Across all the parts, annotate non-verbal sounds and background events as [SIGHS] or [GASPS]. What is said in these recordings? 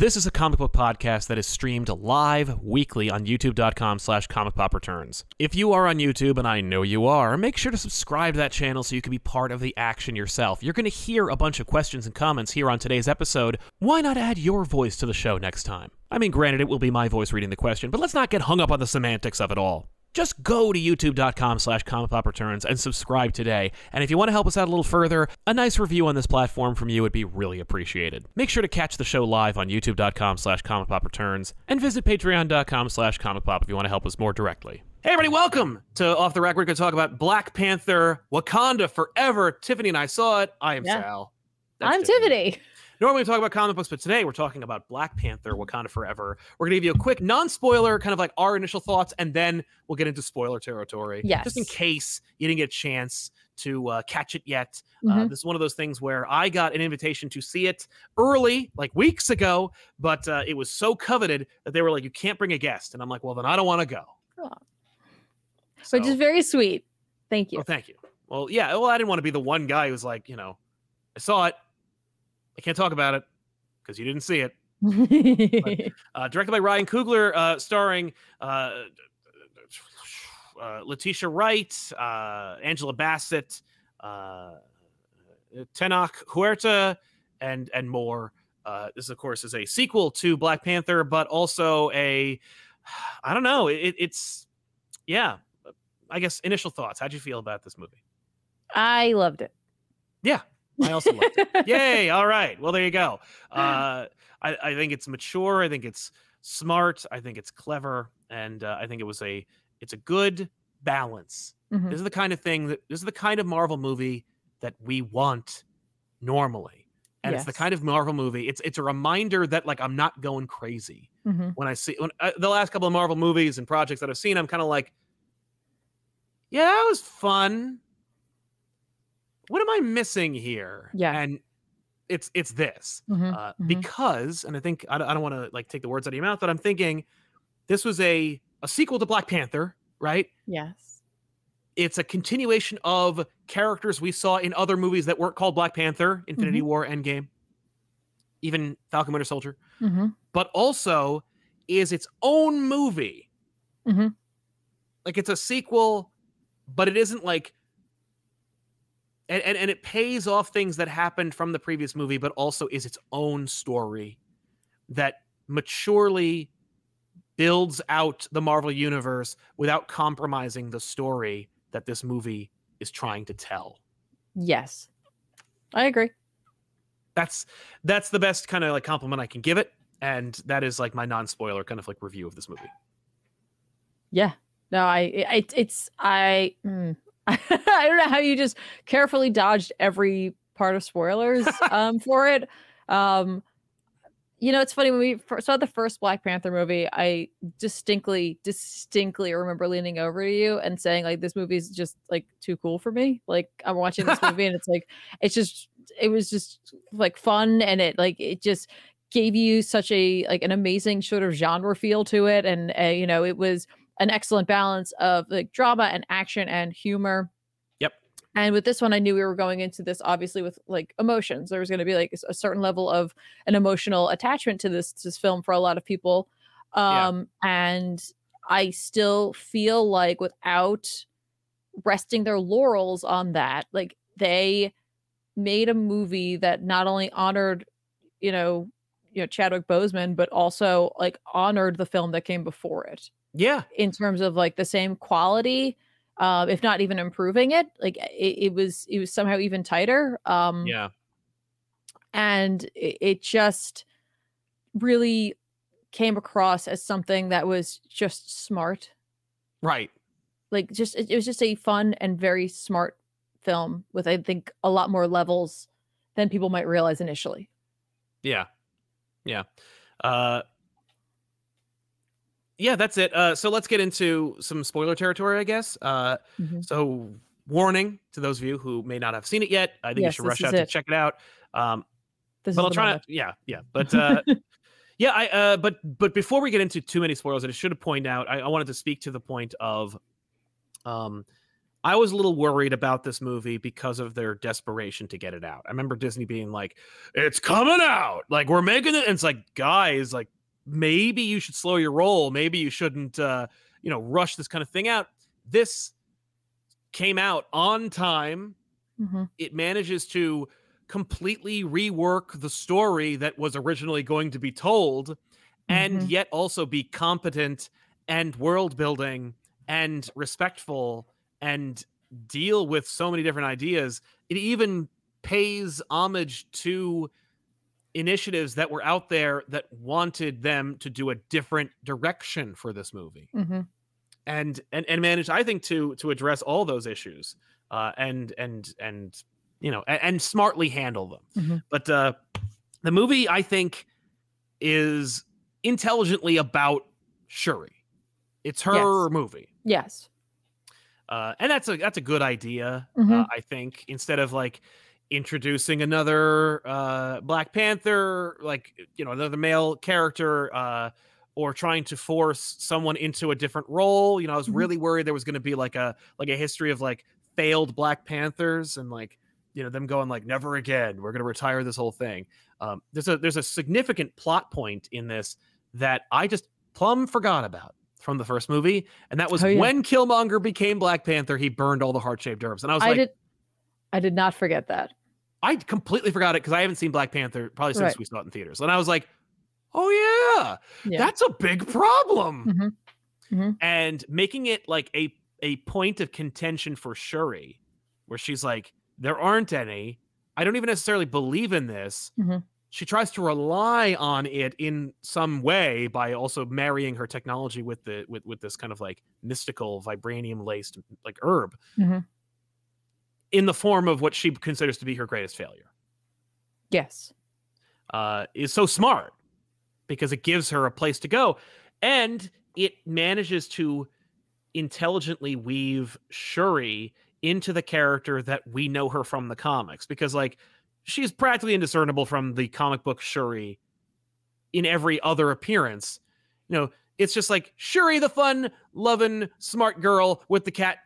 This is a comic book podcast that is streamed live weekly on youtube.com slash comic pop returns. If you are on YouTube, and I know you are, make sure to subscribe to that channel so you can be part of the action yourself. You're going to hear a bunch of questions and comments here on today's episode. Why not add your voice to the show next time? I mean, granted, it will be my voice reading the question, but let's not get hung up on the semantics of it all just go to youtube.com slash comic pop returns and subscribe today and if you want to help us out a little further a nice review on this platform from you would be really appreciated make sure to catch the show live on youtube.com slash comic pop returns and visit patreon.com slash comic pop if you want to help us more directly Hey everybody, welcome to Off the Rack. We're going to talk about Black Panther, Wakanda Forever. Tiffany and I saw it. I am Yeah. Sal. That's I'm Tiffany. Normally we talk about comic books, but today we're talking about Black Panther, Wakanda Forever. We're gonna give you a quick non-spoiler, kind of like our initial thoughts, and then we'll get into spoiler territory. Just in case you didn't get a chance to uh, catch it yet. Uh, Mhm. this is one of those things where I got an invitation to see it early, like weeks ago, but uh, it was so coveted that they were like, "You can't bring a guest," and I'm like, "Well, then I don't want to go." So- Which is very sweet. Thank you. Oh, thank you. Well, yeah. Well, I didn't want to be the one guy who's like, you know, I saw it. I can't talk about it because you didn't see it. [LAUGHS] Uh, directed by Ryan Coogler, uh, starring uh, uh, Letitia Wright, uh, Angela Bassett, uh, Tenoch Huerta, and and more. Uh, this, of course, is a sequel to Black Panther, but also a I don't know. It, it's yeah. I guess initial thoughts. How'd you feel about this movie? I loved it. I also loved it. [LAUGHS] Yay! All right. Well, there you go. [GASPS] Uh, I, I think it's mature. I think it's smart. I think it's clever, and uh, I think it was a it's a good balance. Mhm. This is the kind of thing that this is the kind of Marvel movie that we want normally, and it's the kind of Marvel movie. It's it's a reminder that like I'm not going crazy Mhm. when I see when uh, the last couple of Marvel movies and projects that I've seen. I'm kind of like, yeah, that was fun. What am I missing here? Yeah. and it's it's this Mhm. uh, Mhm. because, and I think I don't, I don't want to like take the words out of your mouth, but I'm thinking this was a a sequel to Black Panther, right? Yes. It's a continuation of characters we saw in other movies that weren't called Black Panther, Infinity War, Endgame, even Falcon Winter Soldier, Mhm. but also is its own movie. Mhm. Like it's a sequel, but it isn't like and, and and it pays off things that happened from the previous movie, but also is its own story that maturely builds out the Marvel universe without compromising the story that this movie is trying to tell. Yes. I agree. That's that's the best kind of like compliment I can give it, and that is like my non-spoiler kind of like review of this movie. Yeah. No, I it, it's I mm, [LAUGHS] I don't know how you just carefully dodged every part of spoilers [LAUGHS] um for it. Um you know, it's funny when we saw the first Black Panther movie, I distinctly, distinctly remember leaning over to you and saying, like, this movie's just like too cool for me. Like, I'm watching this [LAUGHS] movie and it's like, it's just, it was just like fun and it like, it just gave you such a, like, an amazing sort of genre feel to it. And, uh, you know, it was an excellent balance of like drama and action and humor. Yep. And with this one, I knew we were going into this obviously with like emotions. There was going to be like a certain level of an emotional attachment to this this film for a lot of people. Yeah. Um, and I still feel like without resting their laurels on that, like they made a movie that not only honored, you know, you know Chadwick Boseman, but also like honored the film that came before it Yeah, in terms of like the same quality um if not even improving it like it, it was it was somehow even tighter um yeah, and it, it just really came across as something that was just smart right. like just it, it was just a fun and very smart film with i think a lot more levels than people might realize initially Yeah. Yeah. Uh Yeah, that's it. Uh so let's get into some spoiler territory, I guess. Uh Mhm. so warning to those of you who may not have seen it yet. I think Yes, you should rush out to check it out. Um this but is I'll try to yeah, yeah. [LAUGHS] But uh yeah, I uh but but before we get into too many spoilers, I should pointed out I, I wanted to speak to the point of um I was a little worried about this movie because of their desperation to get it out. I remember Disney being like, "It's coming out, like we're making it." And it's like, guys, like maybe you should slow your roll. Maybe you shouldn't, uh, you know, rush this kind of thing out. This came out on time. Mm-hmm. It manages to completely rework the story that was originally going to be told, and Mhm. yet also be competent and world building and respectful and deal with so many different ideas. It even pays homage to initiatives that were out there that wanted them to do a different direction for this movie Mm-hmm. and and and managed i think to to address all those issues uh and and and you know and, and smartly handle them Mhm. but uh the movie i think is intelligently about shuri it's her Yes. movie Yes. uh, and that's a that's a good idea. Uh, Mhm. I think instead of like introducing another uh, Black Panther, like you know another male character, uh, or trying to force someone into a different role. You know, I was Mhm. really worried there was going to be like a like a history of like failed Black Panthers and like you know them going like never again. We're going to retire this whole thing. Um, there's a there's a significant plot point in this that I just plumb forgot about from the first movie, and that was Oh, yeah. when Killmonger became Black Panther. He burned all the heart shaped herbs, and I was I like, did. I did not forget that. I completely forgot it because I haven't seen Black Panther probably since Right. we saw it in theaters, and I was like, oh yeah, Yeah. that's a big problem. Mhm. Mhm. And making it like a a point of contention for Shuri, where she's like, there aren't any. I don't even necessarily believe in this. Mhm. She tries to rely on it in some way by also marrying her technology with the with with this kind of like mystical vibranium laced like herb Mhm. In the form of what she considers to be her greatest failure. Yes. uh, is so smart because it gives her a place to go and it manages to intelligently weave Shuri into the character that we know her from the comics because like she's practically indiscernible from the comic book Shuri in every other appearance. You know, it's just like Shuri the fun, loving, smart girl with the cat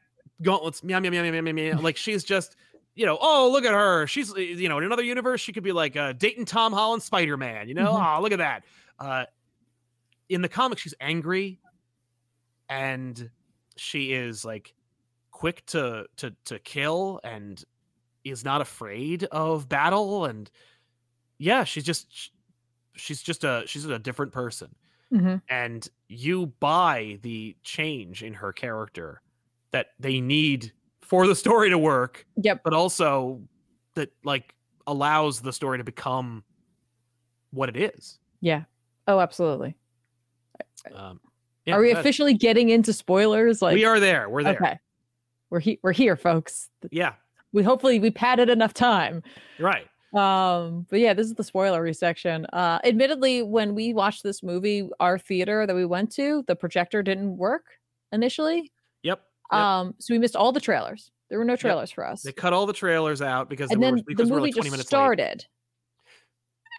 gauntlets meow meow meow meow meow meow. like she's just you know, oh look at her. She's you know, in another universe she could be like uh, dating Tom Holland Spider Man. You know, Mhm. oh look at that. Uh, in the comics, she's angry, and she is like quick to to to kill, and is not afraid of battle. And yeah, she's just she's just a she's a different person hmm and you buy the change in her character that they need for the story to work Yep. but also that like allows the story to become what it is Yeah. Oh, absolutely. um yeah, are we officially getting into spoilers? Like, we are there we're there okay. We're here. We're here, folks. yeah We hopefully we padded enough time. right Um, but yeah, this is the spoilery section. Uh, admittedly, when we watched this movie, our theater that we went to, the projector didn't work initially. yep, yep. Um, so we missed all the trailers. There were no trailers for us. they cut all the trailers out because and then were, the because movie like 20 just minutes late. started.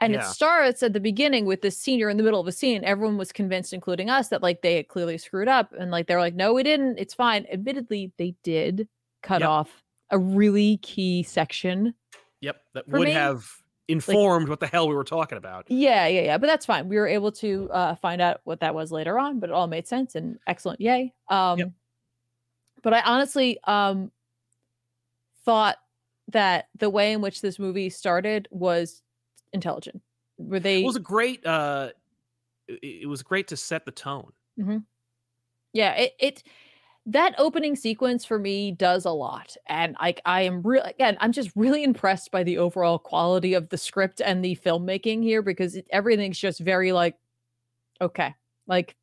And Yeah. it starts at the beginning with this senior in the middle of a scene. Everyone was convinced, including us, that like they had clearly screwed up. And like they're like, no, we didn't. It's fine. Admittedly, they did cut Yep. off a really key section. yep that would me, have informed what the hell we were talking about Yeah, yeah, yeah. But that's fine. We were able to uh, find out what that was later on, but it all made sense and excellent. Yay. Um, But I honestly um, thought that the way in which this movie started was intelligent. Were they? it was a great uh it, was great to set the tone yeah, it, it that opening sequence for me does a lot, and like I am real again. I'm just really impressed by the overall quality of the script and the filmmaking here because it, everything's just very like okay, like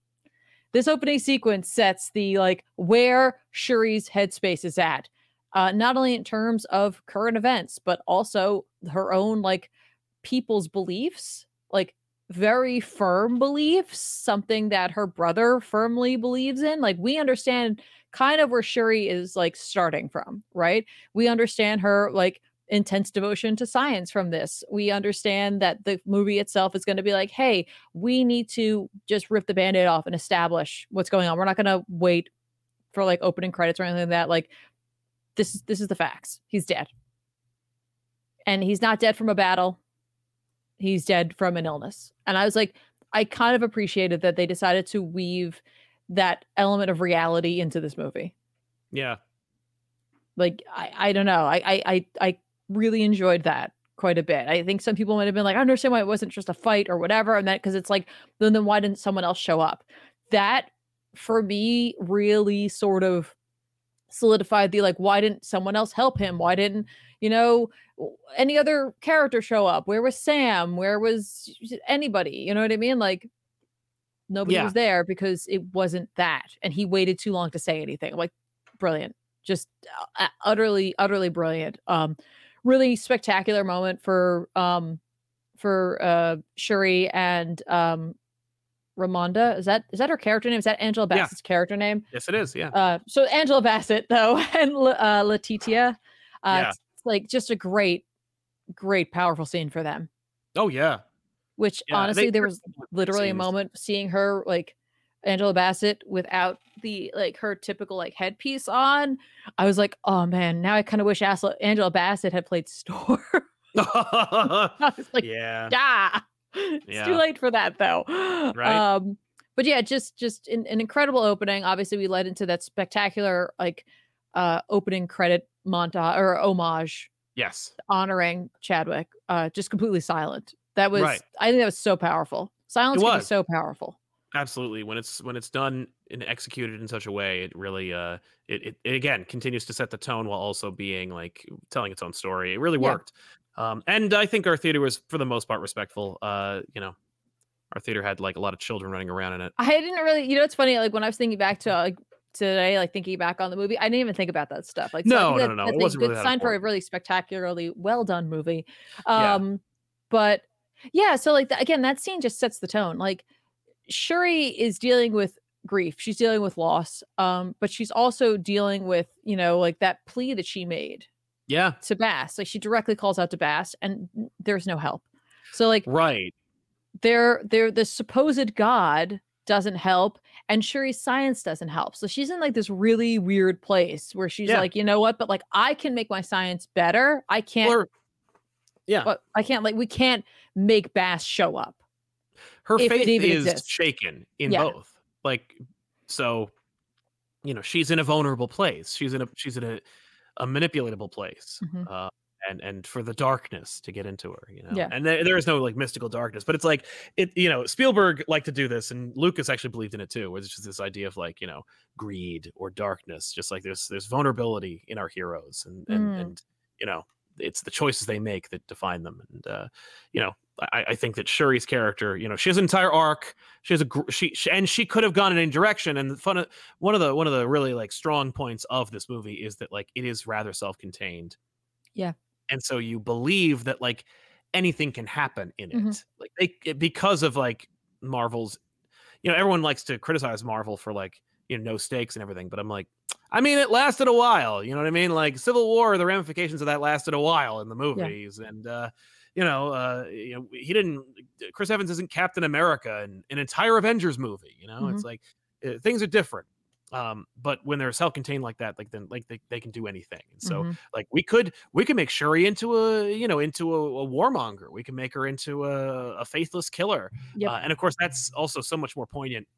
this opening sequence sets the like where Shuri's headspace is at. Uh, not only in terms of current events, but also her own like people's beliefs, like very firm beliefs, something that her brother firmly believes in. Like we understand kind of where Shuri is like starting from, right? We understand her like intense devotion to science from this. We understand that the movie itself is going to be like, hey, we need to just rip the band-aid off and establish what's going on. We're not going to wait for like opening credits or anything like that. Like this is this is the facts. He's dead. And he's not dead from a battle. He's dead from an illness. And I was like, I kind of appreciated that they decided to weave that element of reality into this movie. Yeah. Like I, I don't know. I, I I I really enjoyed that quite a bit. I think some people might have been like, I understand why it wasn't just a fight or whatever. And that because it's like, then then why didn't someone else show up? That for me really sort of solidified the like, why didn't someone else help him? Why didn't, you know, any other character show up? Where was Sam? Where was anybody? You know what I mean? Like nobody Yeah. was there because it wasn't that. And he waited too long to say anything. I'm like, brilliant. Just uh, utterly, utterly brilliant. Um, really spectacular moment for um for uh Shuri and um Ramonda. Is that is that her character name? Is that Angela Yeah. Bassett's character name? Yes, it is. Yeah. Uh, so Angela Bassett though, [LAUGHS] and uh, Letitia, uh, Yeah. it's like just a great, great, powerful scene for them. Oh yeah. Which Yeah, honestly, there was literally a moment seeing her like Angela Bassett without the like her typical like headpiece on. I was like, oh man, now I kind of wish Asla- Angela Bassett had played [LAUGHS] Storm. [LAUGHS] I was like, yeah. ah, it's Yeah. too late for that though. Right. Um, but yeah, just just an, an incredible opening. Obviously, we led into that spectacular like uh opening credit montage or homage Yes. honoring Chadwick. Uh, just completely silent. That was Right. I think that was so powerful. Silence was. so powerful. Absolutely. When it's when it's done and executed in such a way, it really uh it, it, it again continues to set the tone while also being like telling its own story. It really Yeah. worked. Um and I think our theater was for the most part respectful. Uh, you know, our theater had like a lot of children running around in it. I didn't really, you know, it's funny. Like when I was thinking back to like today, like thinking back on the movie, I didn't even think about that stuff. Like, so No, think no, that- no, no, it a wasn't good really sign for a really spectacularly well done movie. Yeah. Um, but yeah, so like th- again, that scene just sets the tone. Like Shuri is dealing with grief, she's dealing with loss, um, but she's also dealing with you know like that plea that she made Yeah. to Bast. Like she directly calls out to Bast, and there's no help. So like Right. they're they're the supposed god doesn't help and Shuri's science doesn't help. So she's in like this really weird place where she's Yeah. like, you know what, but like I can make my science better. I can't Or yeah, but I can't like we can't make Bast show up. Her if faith is exists. shaken in Yeah. both. Like so you know, she's in a vulnerable place. She's in a she's in a a manipulatable place. Mhm. Uh and and for the darkness to get into her, you know. Yeah. And there, there is no like mystical darkness, but it's like it you know, Spielberg liked to do this and Lucas actually believed in it too, where it's just this idea of like, you know, greed or darkness, just like there's there's vulnerability in our heroes and and, Mm. and you know, it's the choices they make that define them. And uh, you know, I, I think that Shuri's character, you know, she has an entire arc. She has a she, she and she could have gone in any direction. And fun of one of the one of the really like strong points of this movie is that like it is rather self-contained. Yeah. And so you believe that like anything can happen in it. Mhm. Like they it- because of like Marvel's, you know, everyone likes to criticize Marvel for like you know no stakes and everything, but I'm like. I mean, it lasted a while. You know what I mean? Like Civil War, the ramifications of that lasted a while in the movies, and uh, you know, uh, you know, he didn't. Chris Evans isn't Captain America in an entire Avengers movie. You know, it's like uh, things are different. Um, but when they're self-contained like that, like then like they, they can do anything. And so Mhm. like we could we could make Shuri into a you know into a, a warmonger. We can make her into a, a faithless killer. Yep. Uh, and of course, that's also so much more poignant.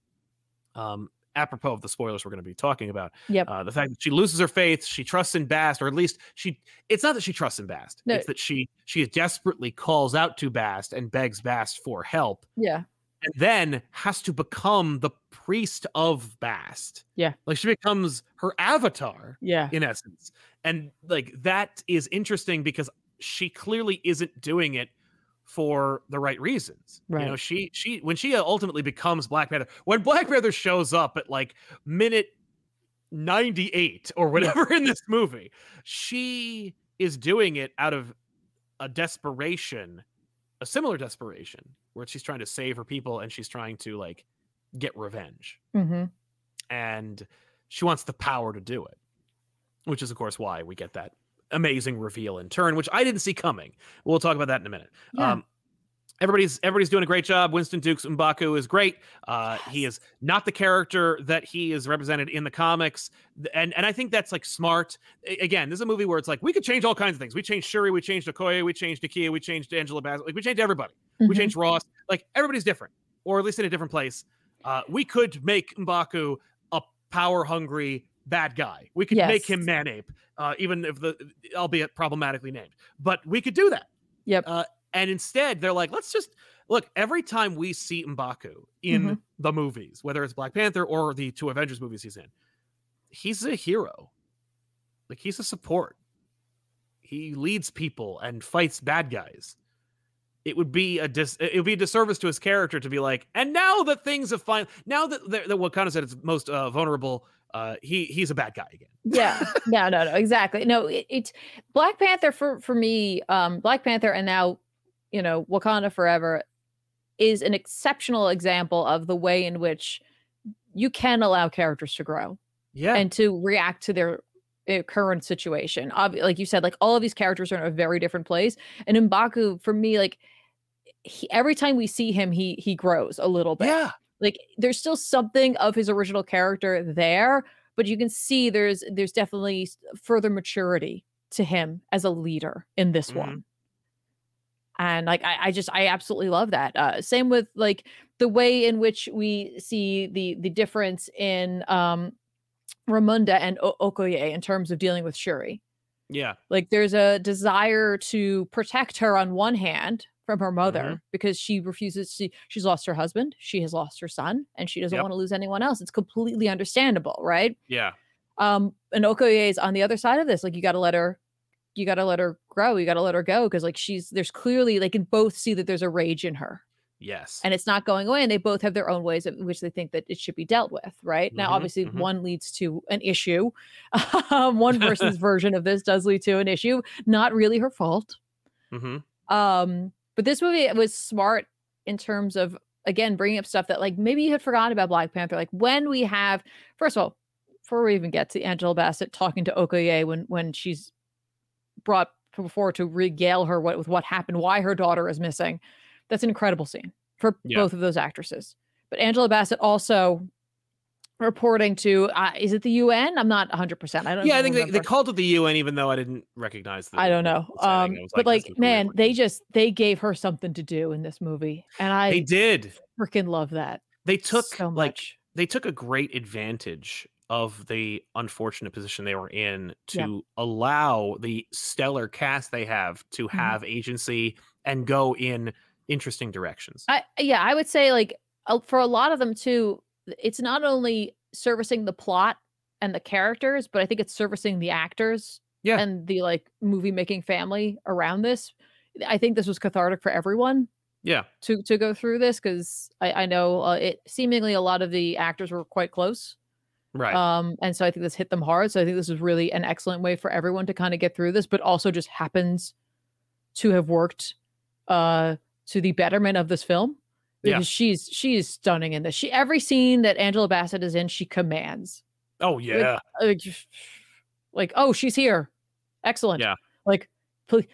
Um, apropos of the spoilers we're going to be talking about. Yep. Uh, the fact that she loses her faith, she trusts in Bast, or at least she. It's not that she trusts in Bast. No. It's that she she desperately calls out to Bast and begs Bast for help, yeah. and then has to become the priest of Bast. Yeah. like she becomes her avatar Yeah. in essence. And like that is interesting because she clearly isn't doing it for the right reasons. You know, she she when she ultimately becomes Black Panther, when Black Panther shows up at like minute 98 or whatever [LAUGHS] in this movie, she is doing it out of a desperation, a similar desperation where she's trying to save her people and she's trying to like get revenge. Hmm and she wants the power to do it which is of course why we get that amazing reveal in turn which i didn't see coming we'll talk about that in a minute Yeah. um everybody's everybody's doing a great job. Winston Duke's Mbaku is great. Uh, yes. He is not the character that he is represented in the comics, and and I think that's like smart. Again, this is a movie where it's like we could change all kinds of things. We changed Shuri, we changed Okoye, we changed Nakia, we changed Angela Bassett, like we changed everybody. Mm-hmm. We changed Ross. Like everybody's different, or at least in a different place. Uh, we could make Mbaku a power hungry bad guy. We could yes. make him Man-Ape, uh, even if the albeit problematically named. But we could do that. Yep. Uh, and instead, they're like, let's just look. Every time we see Mbaku in mm-hmm. the movies, whether it's Black Panther or the two Avengers movies he's in, he's a hero. Like he's a support. He leads people and fights bad guys. It would be a dis- it would be a disservice to his character to be like, and now that things have finally, now that that Wakanda said it's most uh, vulnerable, uh, he he's a bad guy again. yeah, [LAUGHS] no, no, no, exactly. No, it, it's Black Panther for for me. Um, Black Panther, and now you know, Wakanda Forever is an exceptional example of the way in which you can allow characters to grow. Yeah. And to react to their uh, current situation. Ob- like you said, like all of these characters are in a very different place. And Mbaku, for me, like he, every time we see him, he he grows a little bit. Yeah. Like there's still something of his original character there, but you can see there's there's definitely further maturity to him as a leader in this mm-hmm. one and like I, I just I absolutely love that. Uh, same with like the way in which we see the the difference in um Ramonda and o- Okoye in terms of dealing with Shuri. Yeah, like there's a desire to protect her on one hand from her mother mm-hmm. because she refuses to she's lost her husband she has lost her son and she doesn't yep. want to lose anyone else it's completely understandable right yeah um and okoye is on the other side of this like you got to let her you got to let her grow. You got to let her go because like she's there's clearly they can both see that there's a rage in her. Yes. And it's not going away. And they both have their own ways in which they think that it should be dealt with. Right. Mm-hmm, now, obviously, mm-hmm. one leads to an issue. [LAUGHS] Um, one [LAUGHS] person's version of this does lead to an issue. Not really her fault. Mm-hmm. Um, but this movie was smart in terms of, again, bringing up stuff that like maybe you had forgotten about Black Panther. Like when we have, first of all, before we even get to Angela Bassett talking to Okoye when when she's brought before to regale her what, with what happened, why her daughter is missing. That's an incredible scene for yeah. both of those actresses. But Angela Bassett also reporting to uh, is it the UN? I'm not 100. percent I don't. Yeah, I think they, they, called it the UN, even though I didn't recognize. The, I don't know. Um, but like, man, they just they gave her something to do in this movie, and I they did freaking love that. They took so like they took a great advantage of the unfortunate position they were in to yeah. allow the stellar cast they have to mm-hmm. have mm-hmm. agency and go in interesting directions. I yeah, I would say like for a lot of them too, it's not only servicing the plot and the characters, but I think it's servicing the actors yeah. and the like movie making family around this. I think this was cathartic for everyone. Yeah. To to go through this because I, I know uh, it seemingly a lot of the actors were quite close Right. Um, and so I think this hit them hard. So I think this is really an excellent way for everyone to kind of get through this, but also just happens to have worked uh to the betterment of this film. Because yeah. she's she's stunning in this. She every scene that Angela Bassett is in, she commands. Oh yeah. Like, like, oh, she's here. Excellent. Yeah. Like please,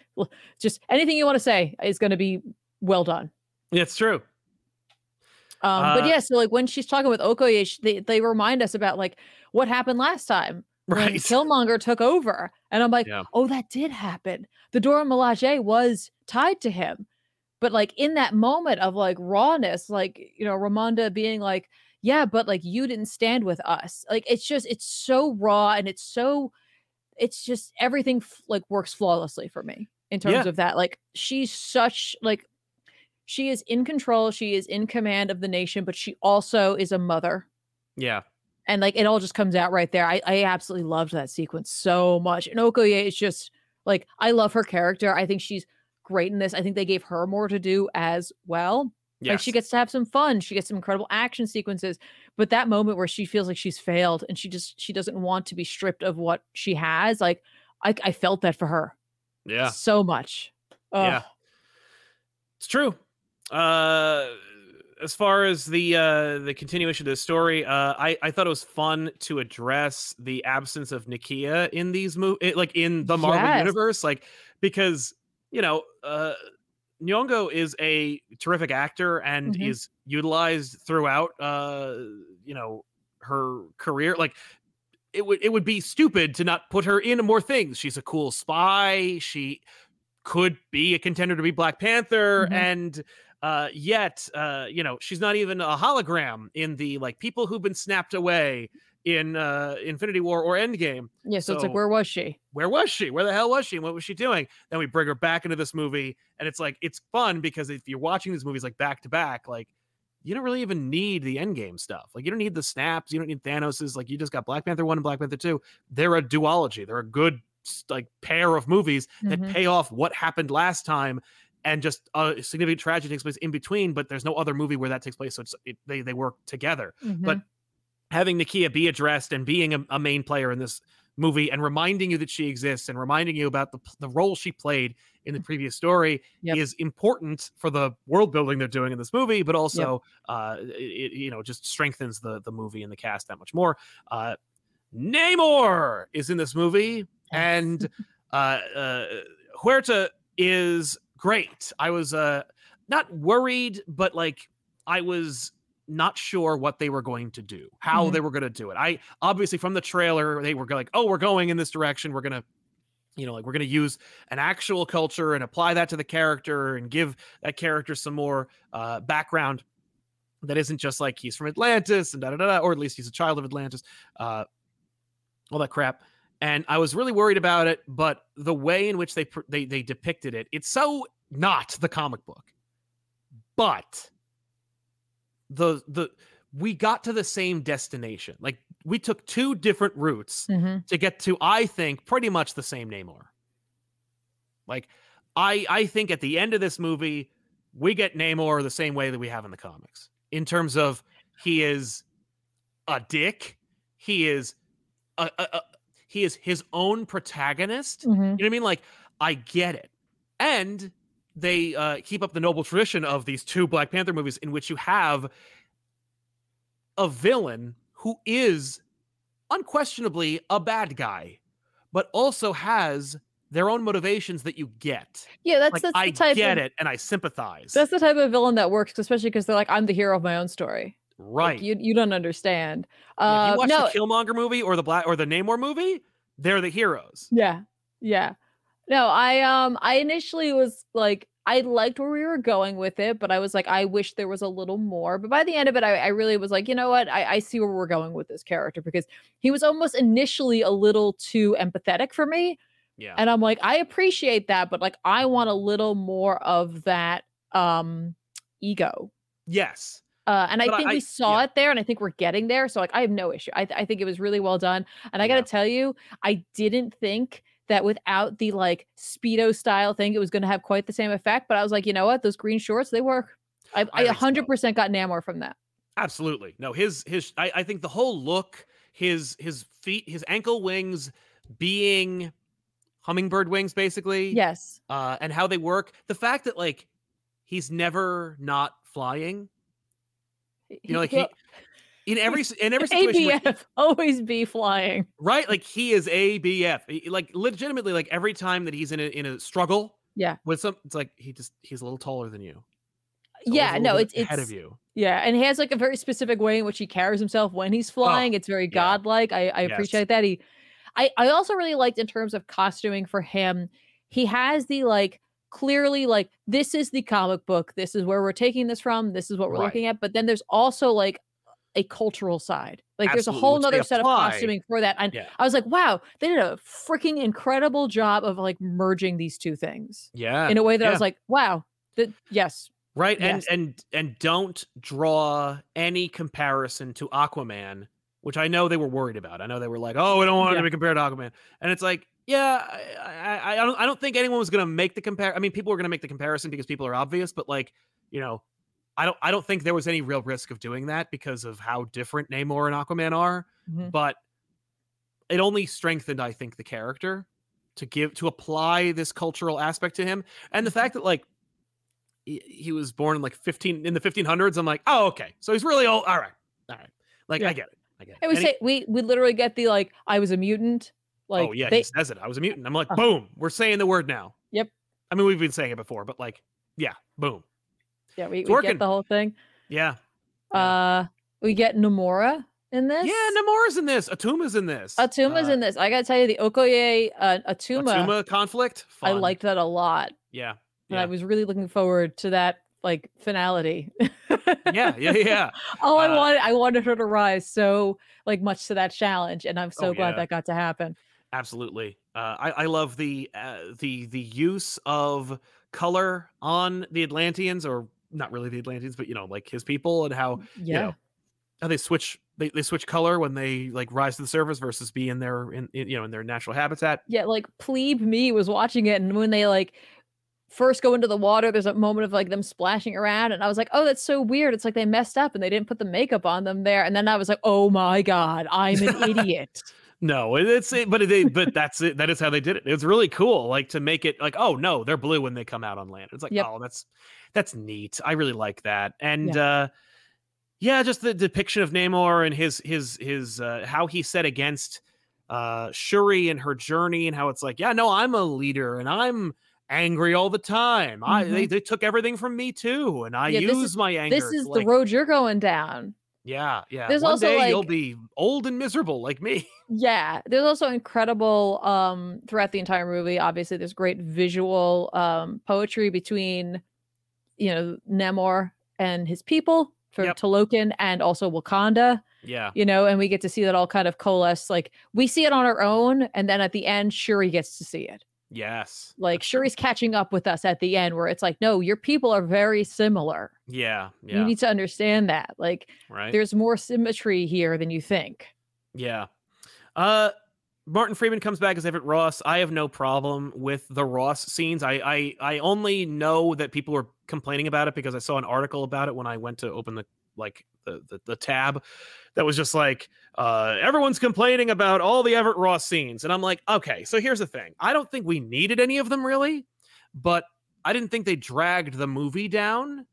just anything you want to say is going to be well done. Yeah, it's true. Um, uh, but yeah, so like when she's talking with Okoye, they they remind us about like what happened last time right. when Killmonger took over, and I'm like, yeah. oh, that did happen. The Dora Milaje was tied to him, but like in that moment of like rawness, like you know, Ramonda being like, yeah, but like you didn't stand with us. Like it's just it's so raw and it's so it's just everything f- like works flawlessly for me in terms yeah. of that. Like she's such like she is in control, she is in command of the nation, but she also is a mother. Yeah. And like it all just comes out right there. I, I absolutely loved that sequence so much. And Okoye is just like I love her character. I think she's great in this. I think they gave her more to do as well. Yes. Like she gets to have some fun. She gets some incredible action sequences. But that moment where she feels like she's failed and she just she doesn't want to be stripped of what she has, like I, I felt that for her. Yeah. So much. Ugh. Yeah. It's true. Uh, as far as the uh, the continuation of the story, uh, I I thought it was fun to address the absence of Nakia in these movies, like in the Marvel yes. universe, like because you know uh, Nyong'o is a terrific actor and Mhm. is utilized throughout uh you know her career like it would it would be stupid to not put her in more things. She's a cool spy. She could be a contender to be Black Panther Mhm. and uh yet uh you know she's not even a hologram in the like people who've been snapped away in uh Infinity War or Endgame Yeah, so, it's like where was she? where was she? Where the hell was she? And what was she doing? Then we bring her back into this movie, and it's like it's fun because if you're watching these movies like back to back, like you don't really even need the endgame stuff. Like you don't need the snaps, you don't need Thanos's. Like you just got Black Panther one and Black Panther two. They're a duology. They're a good like pair of movies that Mhm. pay off what happened last time. And just a significant tragedy takes place in between, but there's no other movie where that takes place. So it's it, they they work together but Mhm. Having Nakia be addressed and being a, a main player in this movie and reminding you that she exists and reminding you about the, the role she played in the previous story Yep. is important for the world building they're doing in this movie, but also uh, it, you know just strengthens the the movie and the cast that much more. Uh, Namor is in this movie, and [LAUGHS] uh, uh, Huerta is great. I was uh, not worried, but like I was not sure what they were going to do, how Mhm. they were going to do it. I obviously from the trailer they were like, "Oh, we're going in this direction. We're gonna." You know, like we're going to use an actual culture and apply that to the character and give that character some more uh, background that isn't just like he's from Atlantis and da da da, or at least he's a child of Atlantis, uh, all that crap. And I was really worried about it, but the way in which they they they depicted it, it's so not the comic book. But the the we got to the same destination. Like we took two different routes Mhm. to get to I think pretty much the same Namor. Like I I think at the end of this movie we get Namor the same way that we have in the comics in terms of he is a dick, he is a, a, a he is his own protagonist. Mhm. You know what I mean? Like I get it. And they uh, keep up the noble tradition of these two Black Panther movies in which you have a villain who is unquestionably a bad guy, but also has their own motivations that you get. Yeah, that's Like that's I the type get of, it and I sympathize. That's the type of villain that works, especially because they're like, I'm the hero of my own story. Like, right. you you don't understand. Yeah, Uh, you watch no, the Killmonger movie or the Black or the Namor movie, they're the heroes. Yeah. Yeah. No, I um I initially was like I liked where we were going with it, but I was like, I wish there was a little more. But by the end of it, I, I really was like, you know what? I, I see where we're going with this character because he was almost initially a little too empathetic for me. Yeah. And I'm like, I appreciate that, but like I want a little more of that um ego. yes. Uh, and I But think I- we saw yeah. it there, and I think we're getting there. So like, I have no issue. I, th- I think it was really well done. And I got to Yeah. tell you, I didn't think that without the like speedo style thing, it was going to have quite the same effect. But I was like, you know what? Those green shorts, they work. I, I I 100% got Namor from that. Absolutely. No, his his I, I think the whole look, his his feet, his ankle wings being hummingbird wings basically. Yes. Uh and how they work. The fact that like he's never not flying. You know, like he in every in every situation where he- ABF always be flying. right? Like he is ABF. Like legitimately like every time that he's in a in a struggle Yeah. with some it's like he just he's a little taller than you. Always Yeah. No, it's ahead it's of you. yeah, and he has like a very specific way in which he carries himself when he's oh, flying. it's very yeah. godlike. I, I Yes. appreciate that. He, I, I also really liked in terms of costuming for him. He has the like clearly like this is the comic book. This is where we're taking this from. This is what we're Right. looking at. But then there's also like a cultural side. Like there's a whole other set of costuming for that. And Yeah. I was like, wow, they did a freaking incredible job of like merging these two things Yeah. in a way that I was like, wow, that yes, right Yes. and and and don't draw any comparison to aquaman which i know they were worried about i know they were like oh we don't want it Yeah. to be compared to aquaman and it's like yeah i i, I don't i don't think anyone was going to make the compare i mean people were going to make the comparison because people are obvious but like you know i don't i don't think there was any real risk of doing that because of how different namor and aquaman are Mhm. but it only strengthened i think the character to give to apply this cultural aspect to him and the Mhm. fact that like he, he was born in like 15 in the 1500s i'm like oh okay so he's really old all right all right like Yeah. i get it i get it And we And he- say we we literally get the like I was a mutant. Like oh yeah they, he says it i was a mutant i'm like Uh. boom we're saying the word now Yep. i mean we've been saying it before but like Yeah, boom. Yeah, we, we get the whole thing. Yeah. Yeah. Uh, we get Namora in this. Yeah, Namor's in this. Atuma's in this. Atuma's Uh, in this. I gotta tell you, the Okoye uh, Atuma, Atuma conflict. I Fun. liked that a lot, Yeah. and I was really looking forward to that like finality. Yeah. Yeah. Yeah. [LAUGHS] Oh, I Uh, wanted I wanted her to rise so like much to that challenge, and I'm so Oh, glad yeah. that got to happen. Absolutely. Uh, I, I love the uh, the the use of color on the Atlanteans, or not really the Atlanteans, but you know, like his people, and how mm, Yeah, you know how they switch they, they switch color when they like rise to the surface versus be in their in, in you know in their natural habitat. yeah. Like plebe me was watching it, and when they like first go into the water, there's a moment of like them splashing around, and I was like, oh, that's so weird. It's like they messed up and they didn't put the makeup on them there, and then I was like, oh my god, I'm an [LAUGHS] idiot. No, it- it's it, but they but [LAUGHS] that's it. That is how they did it. It's really cool, like to make it like oh no, they're blue when they come out on land. It's like Yep. oh that's that's neat. I really like that, and uh yeah, just the depiction of Namor and his his his uh, how he set against uh Shuri and her journey, and how it's like yeah, no, I'm a leader and I'm angry all the time. I they, they took everything from me too, and I Mm-hmm. Yeah, use is- my anger. this is like, the road you're going down. Yeah, yeah. There's One also, day you'll be old and miserable like me. [LAUGHS] Yeah, there's also incredible um throughout the entire movie. Obviously, there's great visual um poetry between you know Namor and his people for Yep. Talokan and also Wakanda, Yeah, you know, and we get to see that all kind of coalesce. Like we see it on our own, and then at the end, Shuri gets to see it. yes. Like. Shuri's catching up with us at the end, where it's like, no, your people are very similar. Yeah, yeah. You need to understand that. Like right. there's more symmetry here than you think. Yeah. Uh Martin Freeman comes back as Everett Ross. I have no problem with the Ross scenes. I I I only know that people were complaining about it because I saw an article about it when I went to open the like the the, the tab that was just like uh everyone's complaining about all the Everett Ross scenes and I'm like, "Okay, so here's the thing. I don't think we needed any of them really, but I didn't think they dragged the movie down.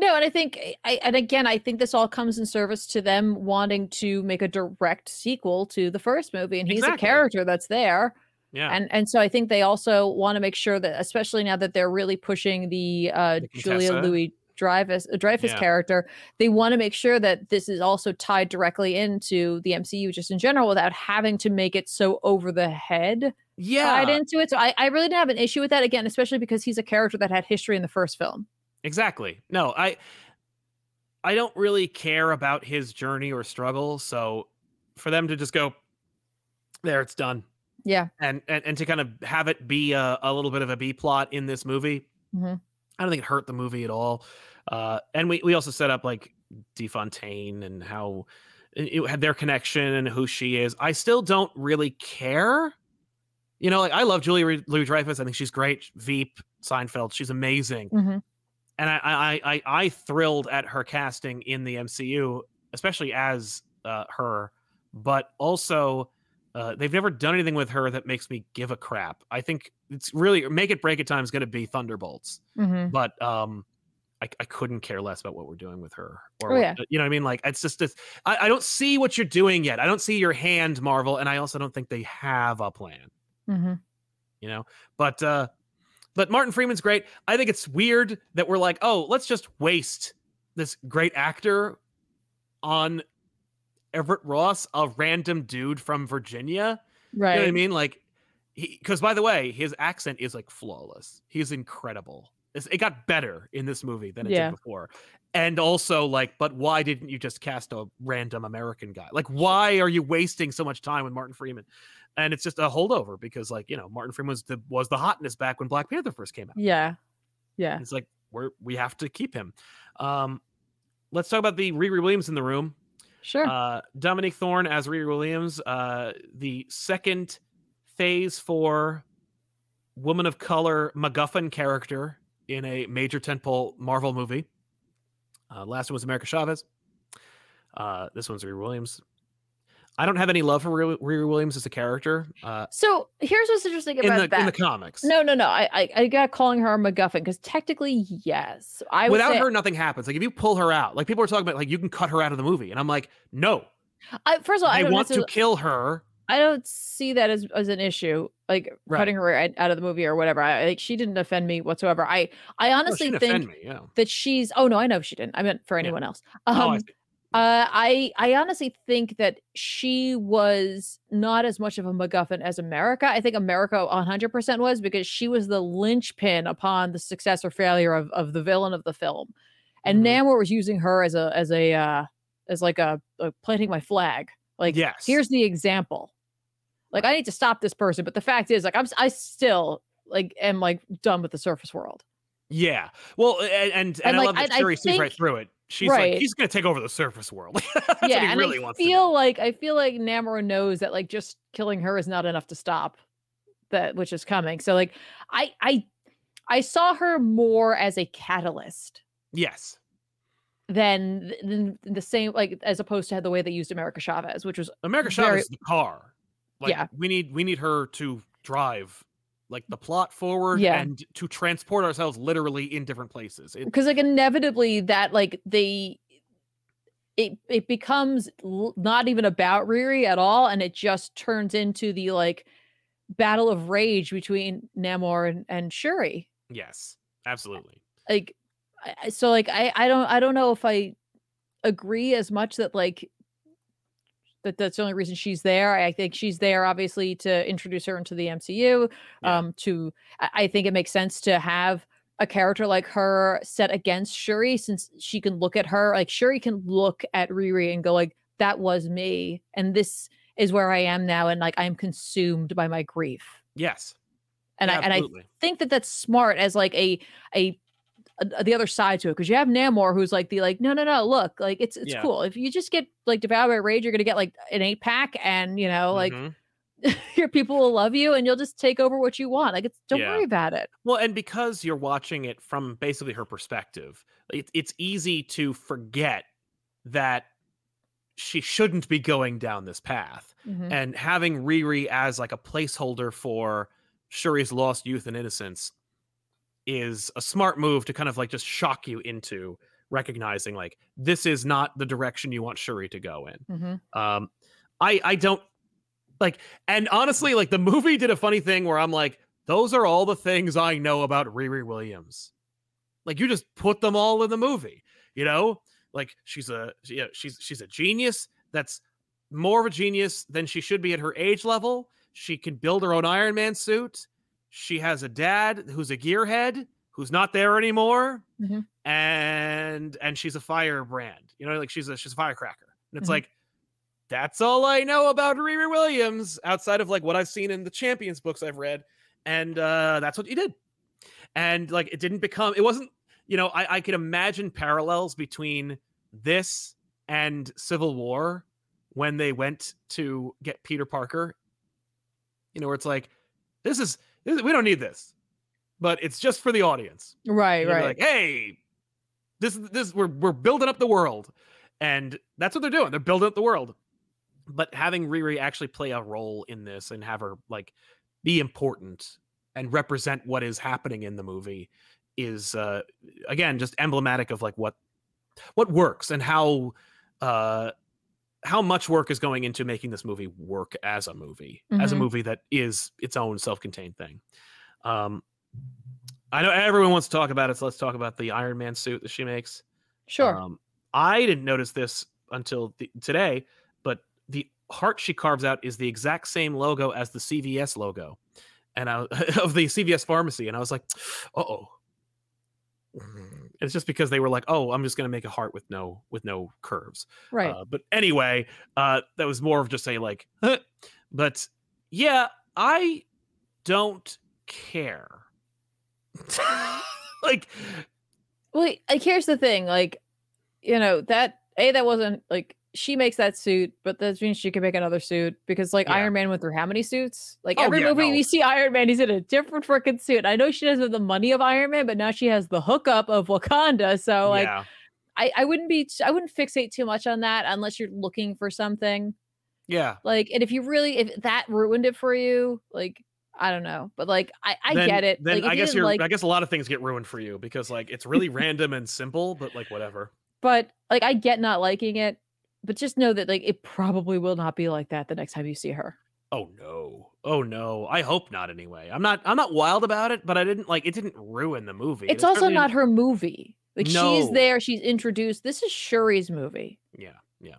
No, and I think I- I and again I think this all comes in service to them wanting to make a direct sequel to the first movie and he's Exactly. a character that's there. Yeah. And and so I think they also want to make sure that especially now that they're really pushing the uh The Julia Louis Dreyfus uh, Dreyfus Yeah. character, they want to make sure that this is also tied directly into the MCU just in general without having to make it so over the head yeah. tied into it. So I, I really didn't have an issue with that again, especially because he's a character that had history in the first film. Exactly. No, I I don't really care about his journey or struggle, so for them to just go there it's done Yeah. and and, and to kind of have it be a, a little bit of a B plot in this movie. Mhm. I don't think it hurt the movie at all. Uh and we we also set up like DeFontaine and how it had their connection and who she is. I still don't really care. You know, like I love Julie Louis Dreyfus. I think she's great. Veep, Seinfeld, she's amazing Mhm. And I, I I I thrilled at her casting in the MCU, especially as uh, her, but also uh, they've never done anything with her that makes me give a crap. I think it's really make it break it time is going to be Thunderbolts, Mhm. but um, I, I couldn't care less about what we're doing with her. Or Oh, yeah. you know what I mean? Like it's just it's, I, I don't see what you're doing yet. I don't see your hand, Marvel, and I also don't think they have a plan Mhm. you know but uh but martin freeman's great. I think it's weird that we're like oh let's just waste this great actor on everett ross a random dude from virginia. Right. you know what i mean? Like because by the way his accent is like flawless. He's incredible it got better in this movie than it Yeah. did before and also like but why didn't you just cast a random american guy like why are you wasting so much time with martin freeman and it's just a holdover because like you know martin freeman was the was the hotness back when black panther first came out Yeah. Yeah. it's like we're we have to keep him um let's talk about the Riri williams in the room Sure. uh, Dominique Thorne as Riri Williams, uh, the second phase for woman of color MacGuffin character in a major tentpole Marvel movie. Uh, last one was America Chavez. Uh, this one's Riri Williams. I don't have any love for Riri Williams as a character uh, so here's what's interesting in about the that. in the comics. no, no, no. I, I, I got calling her a MacGuffin because technically, yes. I Without say, her, nothing happens. Like if you pull her out, like people are talking about, like you can cut her out of the movie, and I'm like, no, I, first of all, I they want to kill her. I don't see that as as an issue, like Right. cutting her out of the movie or whatever. I like she didn't offend me whatsoever. I I honestly didn't think me. Yeah. that she's. Oh no, I know she didn't. I meant for Yeah. anyone else. oh, I Um, uh, I I honestly think that she was not as much of a MacGuffin as America. I think America 100% was because she was the linchpin upon the success or failure of of the villain of the film, and Mhm. Namor was using her as a as a uh, as like a, a planting my flag. Like Yes. here's the example. Like I need to stop this person, but the fact is, like I'm I still like am like done with the surface world. Yeah. Well, and and, And, I like, love that I- I Shuri sees right through it. She's Right. like, he's gonna take over the surface world. [LAUGHS] That's what yeah, he and really I feel like I feel like Namor knows that like just killing her is not enough to stop that which is coming. So like I I I saw her more as a catalyst Yes. than than the same like as opposed to the way they used America Chavez, which was America Very- Chavez is the car. Like, Yeah. we need we need her to drive like the plot forward Yeah. and to transport ourselves literally in different places. Because like inevitably that like they it it becomes l- not even about Riri at all and it just turns into the like battle of rage between Namor and, and Shuri yes, absolutely. like so like I I don't I don't know if I agree as much that like that that's the only reason she's there. I think she's there obviously to introduce her into the MCU. Yeah. Um to I, think it makes sense to have a character like her set against Shuri since she can look at her like Shuri can look at Riri and go like that was me and this is where I am now and like I'm consumed by my grief. Yes. And Yeah, I and I think that that's smart as like a a, a- the other side to it because you have Namor who's like the like no no no look like it's it's Yeah. cool if you just get like devoured by rage you're gonna get like an eight pack and you know like Mhm. [LAUGHS] your people will love you and you'll just take over what you want like it's don't Yeah. worry about it Well, and because you're watching it from basically her perspective, it, it's easy to forget that she shouldn't be going down this path. Mhm. And having Riri as like a placeholder for Shuri's lost youth and innocence is a smart move to kind of like just shock you into recognizing like this is not the direction you want Shuri to go in. Mhm. Um, I I don't like, and honestly, like the movie did a funny thing where I'm like, those are all the things I know about Riri Williams. Like you just put them all in the movie, you know. Like she's a yeah, she's she's a genius. That's more of a genius than she should be at her age level. She can build her own Iron Man suit. She has a dad who's a gearhead who's not there anymore, Mhm. and and she's a firebrand. You know, like she's a she's a firecracker. And it's Mhm. like that's all I know about Riri Williams outside of like what I've seen in the Champions books I've read, and uh, that's what you did. And like it didn't become it wasn't you know I I could imagine parallels between this and Civil War when they went to get Peter Parker. You know, where it's like this is we don't need this, but it's just for the audience. right right Like, hey, this is this we're we're building up the world, and that's what they're doing. They're building up the world. But having Riri actually play a role in this and have her like be important and represent what is happening in the movie is uh again just emblematic of like what what works and how uh how much work is going into making this movie work as a movie as a Mhm. movie that is its own self-contained thing. Um i know everyone wants to talk about it so let's talk about the iron man suit that she makes. Sure. Um i didn't notice this until the, today but the heart she carves out is the exact same logo as the cvs logo and i [LAUGHS] of the cvs pharmacy and i was like uh-oh it's just because they were like oh i'm just going to make a heart with no with no curves right uh, but anyway, uh, that was more of just a like, huh. but yeah, I don't care. [LAUGHS] like, well like here's the thing like you know that a that wasn't like she makes that suit but that means she can make another suit because like Yeah. iron man went through how many suits like Oh, every yeah, movie no. you see iron man he's in a different freaking suit i know she doesn't have the money of iron man but now she has the hookup of wakanda so like yeah, I, I wouldn't be I wouldn't fixate too much on that unless you're looking for something yeah. like and if you really if that ruined it for you like I don't know but like I I Then- get it Then like, I guess you're. like I guess a lot of things get ruined for you because like it's really [LAUGHS] random and simple, but like whatever. but like I get not liking it but just know that like it probably will not be like that the next time you see her Oh no. Oh no. I hope not anyway. I'm not I'm not wild about it, but I didn't like it didn't ruin the movie. It's also not her movie. Like she's there, she's introduced. This is Shuri's movie. Yeah. Yeah.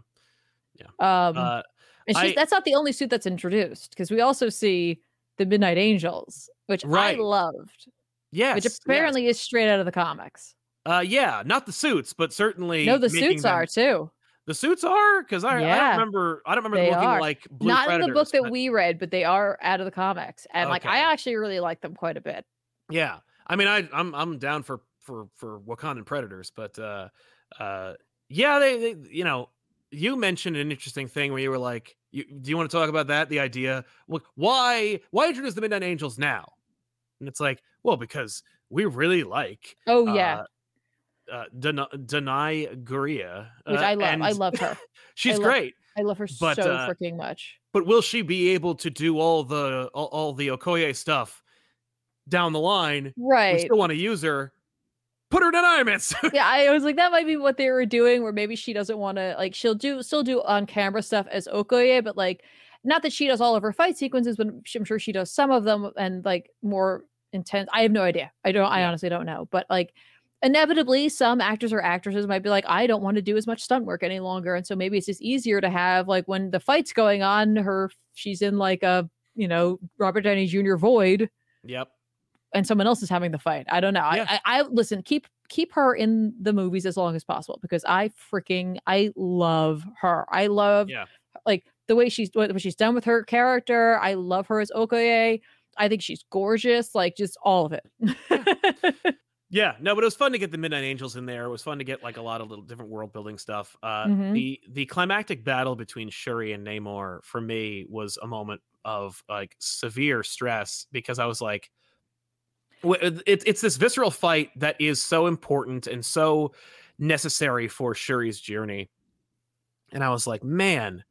Yeah. Um, Uh and she's I- that's not the only suit that's introduced because we also see the Midnight Angels, which Right. I loved, yes. which yes. apparently is straight out of the comics. uh yeah, not the suits, but certainly No, the suits them- are too. The suits are because I, I don't remember I don't remember They looking are. like blue Not in the book that but- we read, but they are out of the comics, and like I actually really like them quite a bit. Yeah, I mean, I I'm I'm down for for for Wakandan predators, but uh, uh, yeah, they, they you know, you mentioned an interesting thing where you were like, you, do you want to talk about that? The idea, look, why why introduce the Midnight Angels now? And it's like, well, because we really like Oh yeah, uh, uh, Den- Danai Gurira, which uh, I love. I love her. [LAUGHS] She's love- great, I love her But, so uh, freaking much. but will she be able to do all the all, all the Okoye stuff down the line? Right. We still want to use her. Put her in an Iron Man suit. yeah, I was like, that might be what they were doing, where maybe she doesn't want to like she'll do still do on camera stuff as Okoye, but like not that she does all of her fight sequences, but I'm sure she does some of them and like more intense. I have no idea. I don't. I honestly don't know. But like inevitably, some actors or actresses might be like, I don't want to do as much stunt work any longer, and so maybe it's just easier to have like when the fight's going on, her she's in like a you know Robert Downey Jr. void Yep. and someone else is having the fight. I don't know. Yeah. I, I I listen, keep keep her in the movies as long as possible because I freaking I love her. I love Yeah. like the way she's what, what she's done with her character. I love her as Okoye. I think she's gorgeous, like just all of it. [LAUGHS] Yeah, no, but it was fun to get the Midnight Angels in there. It was fun to get like a lot of little different world building stuff. Uh, Mhm. The the climactic battle between Shuri and Namor for me was a moment of like severe stress because I was like, w- it, it- it's this visceral fight that is so important and so necessary for Shuri's journey, and I was like, man,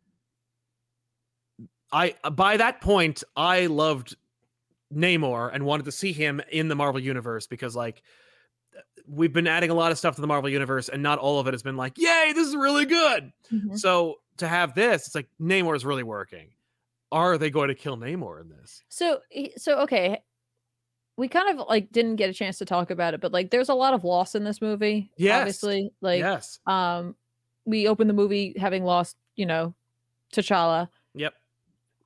I by that point I loved Namor and wanted to see him in the Marvel universe because like we've been adding a lot of stuff to the Marvel universe and not all of it has been like, yay, this is really good. Mhm. So to have this, it's like Namor is really working. Are they going to kill Namor in this? So so okay. We kind of like didn't get a chance to talk about it, but like there's a lot of loss in this movie. Yes. Obviously. Like yes. um we opened the movie having lost, you know, T'Challa. Yep.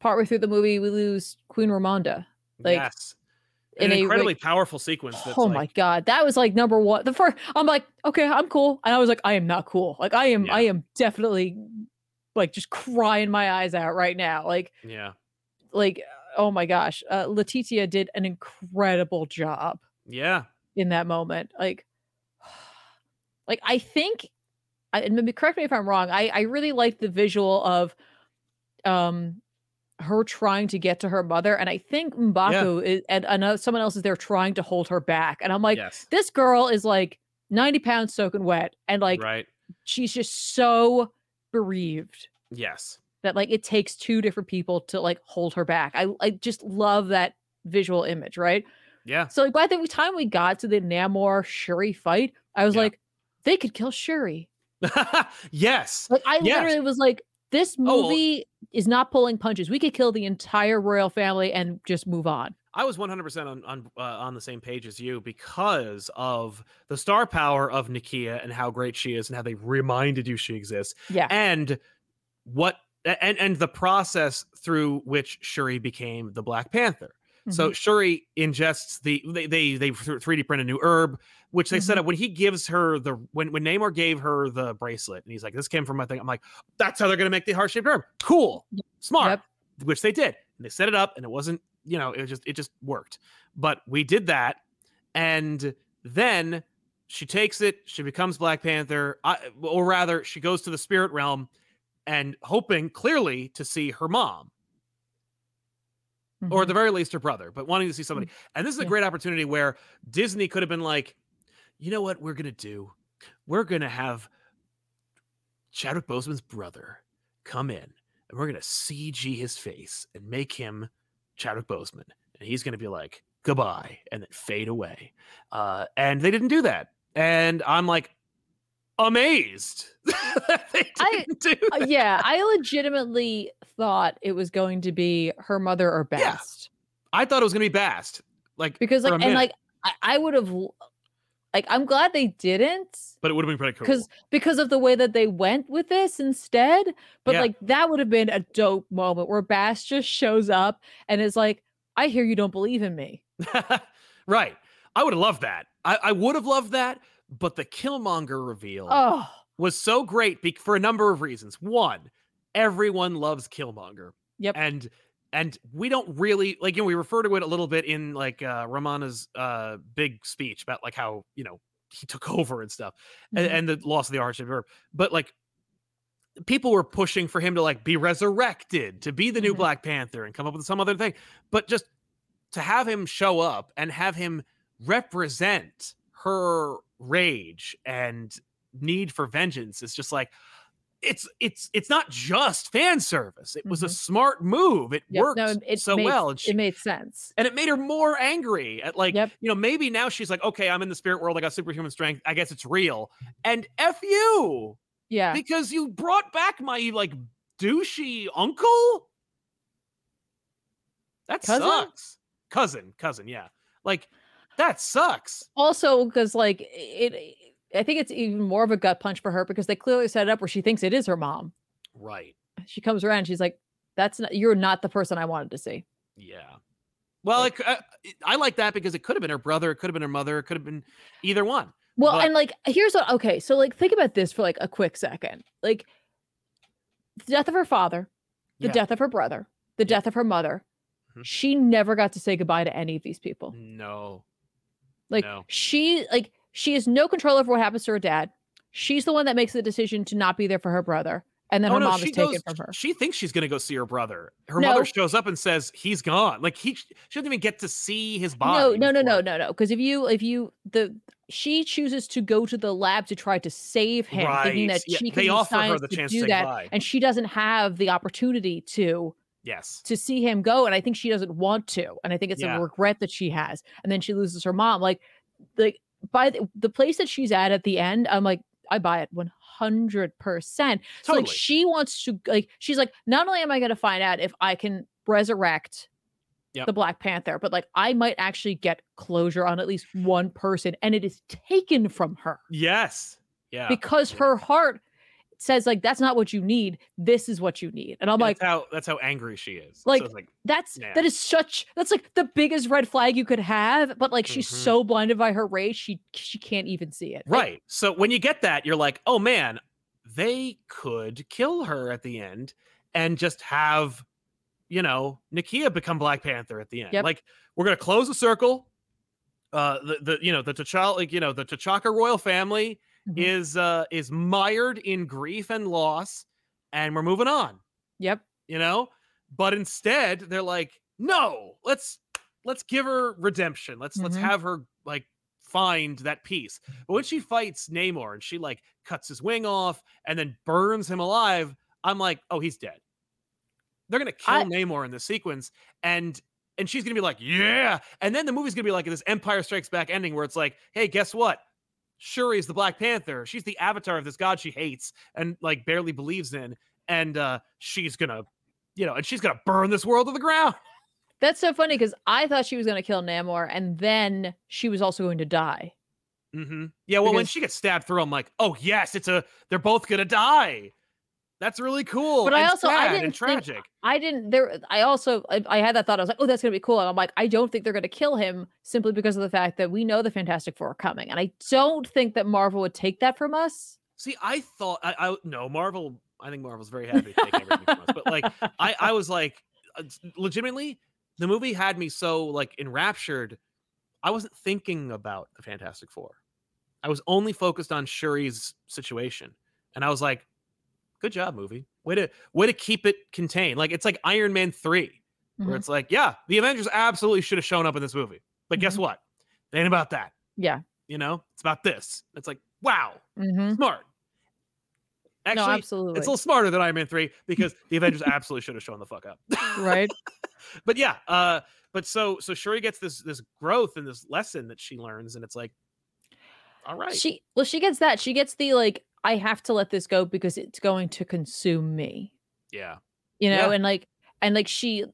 Partway through the movie, we lose Queen Ramonda. Like, yes. An a, incredibly like- powerful sequence. That's oh like, my god, that was like number one. The first, I'm like, okay, I'm cool, and I was like, I am not cool. Like, I am, I am definitely like just crying my eyes out right now. Like, Yeah. like, oh my gosh, uh, Letitia did an incredible job Yeah. in that moment. Like, [SIGHS] like I think, I, and maybe correct me if I'm wrong. I I really liked the visual of, um, her trying to get to her mother, and I think Mbaku is, and another someone else is there trying to hold her back, and I'm like, yes. this girl is like 90 pounds soaking wet, and like right. she's just so bereaved Yes. that like it takes two different people to like hold her back. I I just love that visual image, right? Yeah. So like by the time we got to the Namor Shuri fight, I was Yeah. like, they could kill Shuri. [LAUGHS] yes. Like I Yes. literally was like, this Oh, movie is not pulling punches. We could kill the entire royal family and just move on. I was 100% on on uh, on the same page as you because of the star power of Nakia and how great she is and how they reminded you she exists Yeah. and what and and the process through which Shuri became the Black Panther. So Mhm. Shuri ingests the they they they 3D print a new herb, which they set Mhm. up when he gives her the when when Namor gave her the bracelet and he's like, this came from my thing. I'm like, that's how they're gonna make the heart shaped herb. Cool, smart. Yep. Which they did. And they set it up, and it wasn't you know it just it just worked. But we did that, and then she takes it. She becomes Black Panther, I, or rather, she goes to the spirit realm and hoping clearly to see her mom or Mhm. at the very least her brother, but wanting to see somebody. And this is a Yeah. great opportunity where Disney could have been like, you know what we're gonna do? We're gonna have Chadwick Boseman's brother come in, and we're gonna CG his face and make him Chadwick Boseman, and he's gonna be like goodbye, and then fade away. Uh, and they didn't do that, and I'm like, amazed [LAUGHS] they I- didn't do Uh, that. yeah, I legitimately thought it was going to be her mother or Yeah. Bast. I thought it was gonna be Bast. Like Because like and minute, like I, I would have like I'm glad they didn't but it would have been pretty cool. because because of the way that they went with this instead. But Yeah. like that would have been a dope moment where Bast just shows up and is like, I hear you don't believe in me. [LAUGHS] right. I would have loved that. I, I would have loved that, but the Killmonger reveal Oh, was so great be- for a number of reasons. One, everyone loves Killmonger. Yep. And and we don't really like you know we refer to it a little bit in like uh Ramonda's uh big speech about like how, you know, he took [LAUGHS] over and stuff and, mhm. and the loss of the Arch of Verb. But like people were pushing for him to like be resurrected, to be the new Mhm. Black Panther and come up with some other thing. But just to have him show up and have him represent her rage and need for vengeance is just like it's it's it's not just fan service. It was a Mhm. smart move. It Yep, worked no, it so made- well, and she it made sense. and it made her more angry at like Yep. you know maybe now she's like okay i'm in the spirit world i got superhuman strength i guess it's real and f you Yeah. because you brought back my like douchey uncle that Cousin? sucks cousin cousin yeah like that sucks. Also because like it i think it's even more of a gut punch for her because they clearly set it up where she thinks it is her mom. Right. She comes around and she's like that's not you're not the person i wanted to see. Yeah. Well it, c- uh, it- i like that because it could have been her brother it could have been her mother it could have been either one well But- and like here's what okay so like think about this for like a quick second. Like the death of her father the Yeah. death of her brother the death of her mother Mhm. she never got to say goodbye to any of these people. No Like No. she like she has no control over what happens to her dad. She's the one that makes the decision to not be there for her brother, and then Oh, her no, mom is taken goes- from her. She thinks she's gonna go see her brother. Her No. mother shows up and says he's gone. Like he, she doesn't even get to see his body. no, no, no, before- no, no. Because if you if you the she chooses to go to the lab to try to save him, thinking that Yeah, she can they offer her the to chance to do say that, and she doesn't have the opportunity to Yes. to see him go. And I think she doesn't want to. And I think it's Yeah. a regret that she has. And then she loses her mom. Like like by the, the place that she's at at the end, I'm like, I buy it 100 percent. So like she wants to like she's like, not only am I gonna find out if I can resurrect Yep. the Black Panther, but like I might actually get closure on at least one person, and it is taken from her Yes. Yeah. because her heart says like that's not what you need. This is what you need. And I'm Yeah, like, that's how that's how angry she is. like, so like that's Yeah. that is such that's like the biggest red flag you could have. But like she's Mhm. so blinded by her race, she she can't even see it. Like, right. So when you get that, you're like, oh man, they could kill her at the end and just have, you know, Nakia become Black Panther at the end. Yep. Like we're gonna close the circle. Uh, the, the you know the T'Challa like you know the T'Chaka royal family Mhm. is uh is mired in grief and loss, and we're moving on. Yep. you know but instead they're like no let's let's give her redemption let's let's Mhm. have her like find that peace but when she fights namor and she like cuts his wing off and then burns him alive i'm like oh he's dead they're gonna kill I- namor in this sequence and and she's gonna be like yeah and then the movie's gonna be like this empire strikes back ending where it's like hey guess what shuri's the black panther. She's the avatar of this god she hates and like barely believes in and uh she's gonna you know and she's gonna burn this world to the ground. [LAUGHS] That's so funny because I thought she was to kill Namor, and then she was also going to die. hmm yeah well when she gets stabbed through i'm like oh yes it's a they're both gonna die that's really cool But I also- I didn't and think- tragic I didn't. There, I also I, I had that thought. I was like, oh, that's going to be cool. And I'm like, I don't think they're going to kill him simply because of the fact that we know the Fantastic Four are coming, and I don't think that Marvel would take that from us. see i thought i, I no marvel i think marvel's very happy to take everything from us but like I, I was like uh, legitimately the movie had me so like enraptured i wasn't thinking about the fantastic four i was only focused on shuri's situation and i was like good job movie way to way to keep it contained like it's like iron man 3 where Mhm. it's like yeah the avengers absolutely should have shown up in this movie but guess Mhm. what it ain't about that yeah. you know it's about this it's like wow hmm smart actually no, absolutely. it's a little smarter than Iron Man 3 because the Avengers absolutely should have shown the fuck up. right. [LAUGHS] but yeah, uh but so so Shuri gets this this growth and this lesson that she learns and it's like All right. She well, she gets that. She gets the like, I have to let this go because it's going to consume me. yeah. You know, Yeah. and like and like she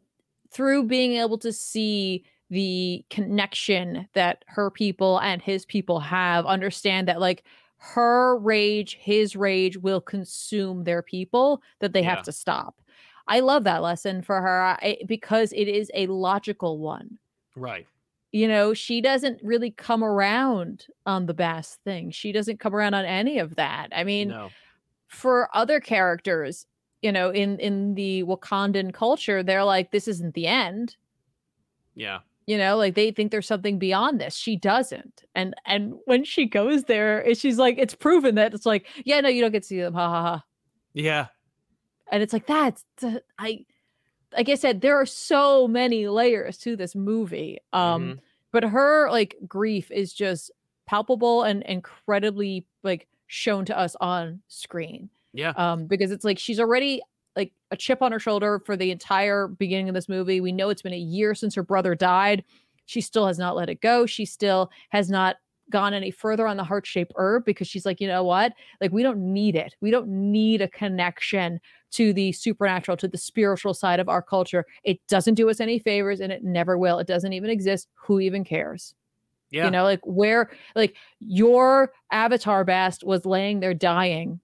through being able to see the connection that her people and his people have, understand that like her rage, his rage will consume their people, that they Yeah. have to stop. I love that lesson for her I, because it is a logical one Right. You know she doesn't really come around on the Bast thing she doesn't come around on any of that i mean no. for other characters you know in in the wakandan culture they're like this isn't the end Yeah. you know like they think there's something beyond this she doesn't and and when she goes there she's like it's proven that it's like yeah no you don't get to see them ha ha ha Yeah. and it's like that's i like i said there are so many layers to this movie um Mhm. but her like grief is just palpable and incredibly like shown to us on screen Yeah. um because it's like she's already like a chip on her shoulder for the entire beginning of this movie we know it's been a year since her brother died she still has not let it go she still has not gone any further on the heart shape herb because she's like you know what? Like we don't need it. We don't need a connection to the supernatural to the spiritual side of our culture. It doesn't do us any favors and it never will. It doesn't even exist. Who even cares? Yeah. you know like where like your avatar Bast was laying there dying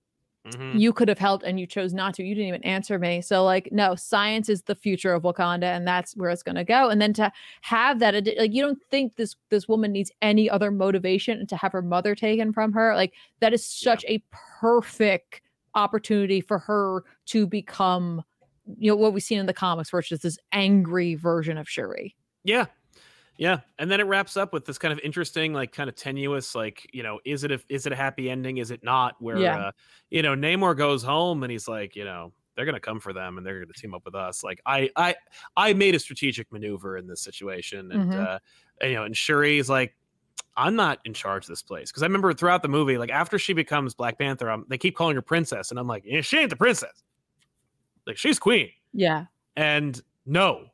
Mhm. you could have helped and you chose not to you didn't even answer me. So like no science is the future of wakanda and that's where it's going to go. And then to have that like you don't think this this woman needs any other motivation and to have her mother taken from her? Like that is such a perfect opportunity for her to become you know what we've seen in the comics it's just this angry version of shuri. Yeah. Yeah. And then it wraps up with this kind of interesting, like kind of tenuous, like, you know, is it a is it a happy ending? Is it not? Where Yeah. uh, you know, Namor goes home and he's like, you know, they're gonna come for them and they're gonna team up with us. Like I I I made a strategic maneuver in this situation. And Mhm. uh and, you know, and Shuri's like, I'm not in charge of this place. Cause I remember throughout the movie, like after she becomes Black Panther, um, they keep calling her princess, and I'm like, yeah, she ain't the princess. Like she's queen yeah and no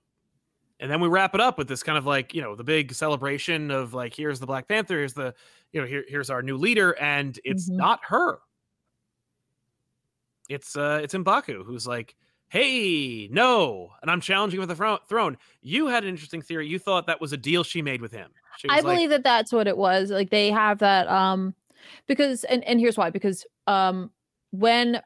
and then we wrap it up with this kind of like you know the big celebration of like here's the black panther here's the you know here, here's our new leader and it's Mhm. not her it's uh it's Mbaku who's like hey no and i'm challenging with the thro- throne you had an interesting theory you thought that was a deal she made with him she I like, believe that that's what it was. Like they have that um because and and here's why because um when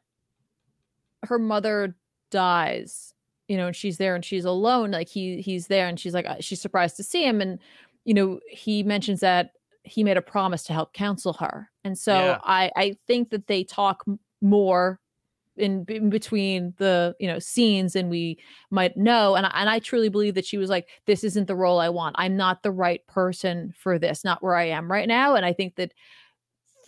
her mother dies, you know, and she's there and she's alone, like he he's there and she's like uh, she's surprised to see him and you know, he mentions that he made a promise to help counsel her. And so Yeah. I I think that they talk more in, in between the you know scenes and we might know and I, and I truly believe that she was like this isn't the role I want I'm not the right person for this not where I am right now and I think that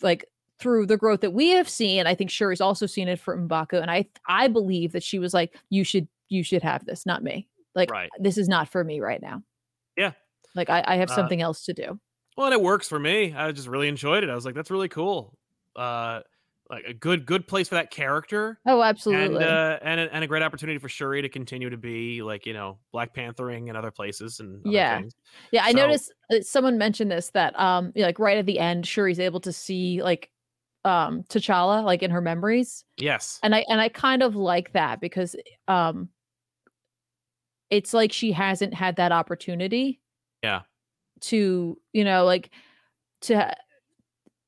like through the growth that we have seen I think Shuri's also seen it for M'Baku and I I believe that she was like you should you should have this not me like Right. this is not for me right now Yeah. like I, I have Uh, something else to do well and it works for me i just really enjoyed it i was like that's really cool uh like a good good place for that character oh absolutely and uh, and a, and a great opportunity for Shuri to continue to be like you know Black Panthering in other places and other Yeah. things. Yeah, I So- noticed uh, someone mentioned this that um like right at the end, Shuri's able to see like um T'Challa like in her memories. Yes, And I and I kind of like that because um it's like she hasn't had that opportunity yeah, to, you know, like to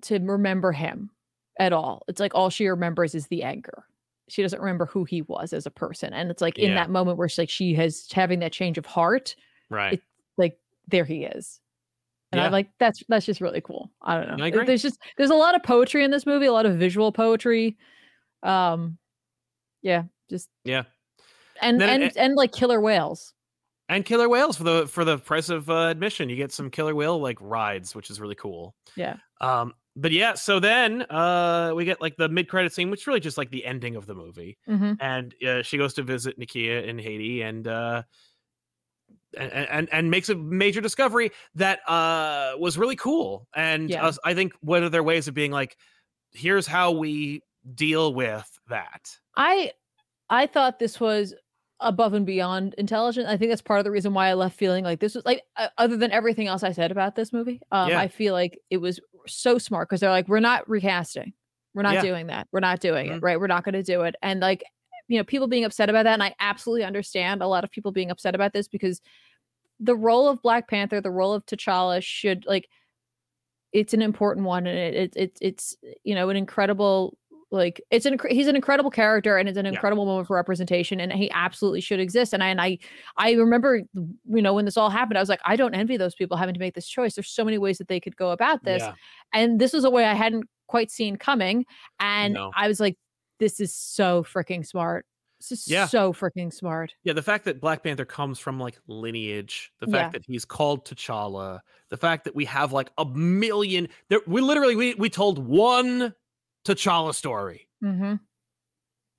to remember him at all. It's like all she remembers is the anger. She doesn't remember who he was as a person. And it's like in Yeah. that moment where she's like she has having that change of heart right. it- like there he is and Yeah. i'm like that's that's just really cool i don't know I agree. there's just there's a lot of poetry in this movie a lot of visual poetry um yeah just yeah, and and it- and like killer whales and killer whales for the for the price of uh, admission. You get some killer whale like rides, which is really cool. yeah Um, but yeah, so then uh, we get like the mid credit scene, which is really just like the ending of the movie. hmm and uh, she goes to visit Nakia in Haiti and uh and, and and makes a major discovery that uh was really cool and Yeah. us- I think one of their ways of being like here's how we deal with that i i thought this was above and beyond intelligent i think that's part of the reason why i left feeling like this was like uh, other than everything else i said about this movie um Yeah. i feel like it was so smart because they're like, we're not recasting. We're not Yeah. doing that. We're not doing Mhm. it. Right. We're not going to do it. And like, you know, people being upset about that. And I absolutely understand a lot of people being upset about this because the role of Black Panther, the role of T'Challa should like, it's an important one. And it, it, it it's, you know, an incredible, like it's an he's an incredible character and it's an Yeah. incredible moment for representation and he absolutely should exist and I and I I remember you know when this all happened I was like I don't envy those people having to make this choice there's so many ways that they could go about this Yeah. and this was a way I hadn't quite seen coming. And No. I was like, this is so freaking smart. This is Yeah. so freaking smart. Yeah, the fact that Black Panther comes from like lineage, the Yeah. fact that he's called T'Challa, the fact that we have like a million there we literally we we told one T'Challa story. hmm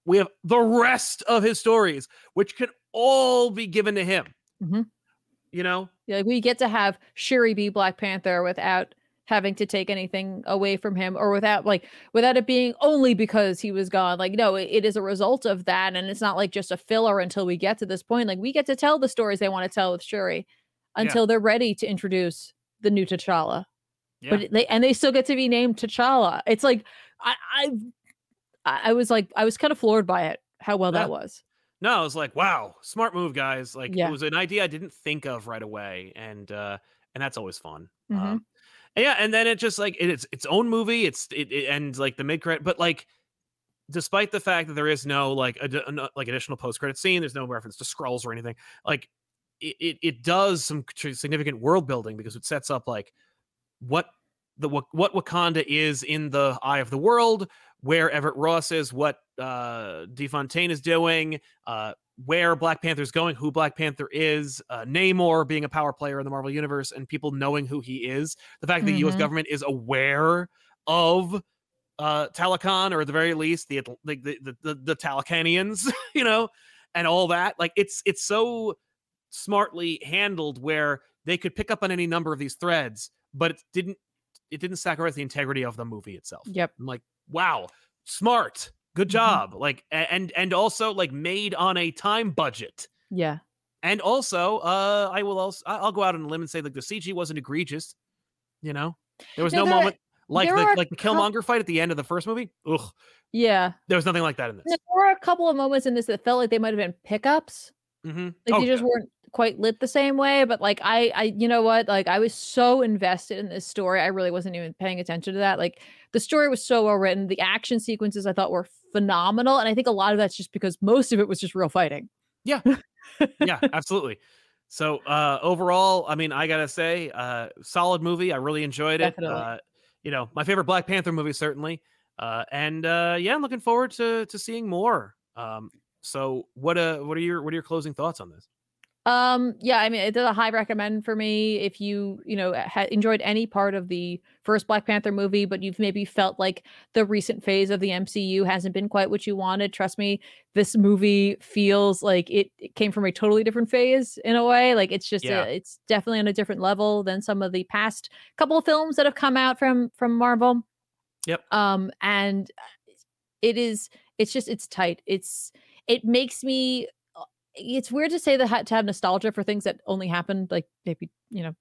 We have the rest of his stories, which can all be given to him. Mhm. You know? Yeah, like we get to have Shuri be Black Panther without having to take anything away from him or without like without it being only because he was gone like no it, it is a result of that and it's not like just a filler until we get to this point like we get to tell the stories they want to tell with shuri Yeah. until they're ready to introduce the new t'challa Yeah. but they and they still get to be named T'Challa. It's like I I I was like I was kind of floored by it how well Yeah. that was. No, I was like, wow, smart move, guys. Like Yeah. it was an idea I didn't think of right away. And uh and that's always fun. Mhm. Um and yeah, and then it just like it's its own movie. It's it, it ends like the mid credit, but like despite the fact that there is no like ad- an- like additional post credit scene, there's no reference to scrolls or anything. Like it, it, it does some significant world building because it sets up like what the what, Wakanda is in the eye of the world, where Everett Ross is, what uh de Fontaine is doing, uh where Black Panther's going, who Black Panther is, uh, Namor being a power player in the Marvel universe, and people knowing who he is. The fact that the U.S. Government is aware of uh Talokan, or at the very least the the the the, the Talokanians, [LAUGHS] you know, and all that. Like it's it's so smartly handled where they could pick up on any number of these threads, but it didn't it didn't sacrifice the integrity of the movie itself. Yep. I'm like, wow, smart, good Mhm. job. Like, and and also like made on a time budget. Yeah. And also, uh, I will also I'll go out on a limb and say like the CG wasn't egregious. You know, there was No, no there- moment like the like the Killmonger fight at the end of the first movie. Ugh, Yeah. there was nothing like that in this. There were a couple of moments in this that felt like they might have been pickups. Mm-hmm. Like they just weren't quite lit the same way. But like I I you know what? Like I was so invested in this story. I really wasn't even paying attention to that. Like the story was so well written. The action sequences I thought were phenomenal. And I think a lot of that's just because most of it was just real fighting. Yeah, yeah, [LAUGHS] absolutely. So uh overall, I mean, I gotta say, uh solid movie. I really enjoyed it. Definitely. Uh, you know, my favorite Black Panther movie, certainly. Uh and uh yeah, I'm looking forward to to seeing more. Um so what uh what are your what are your closing thoughts on this? Um, yeah, I mean, it's a high recommend for me if you, you know, ha- enjoyed any part of the first Black Panther movie, but you've maybe felt like the recent phase of the MCU hasn't been quite what you wanted. Trust me, this movie feels like it, it came from a totally different phase in a way. Like it's just, Yeah. a, it's definitely on a different level than some of the past couple of films that have come out from from Marvel. Yep. Um, and it is, it's just, it's tight. It's, it makes me it's weird to say that ha- to have nostalgia for things that only happened like maybe you know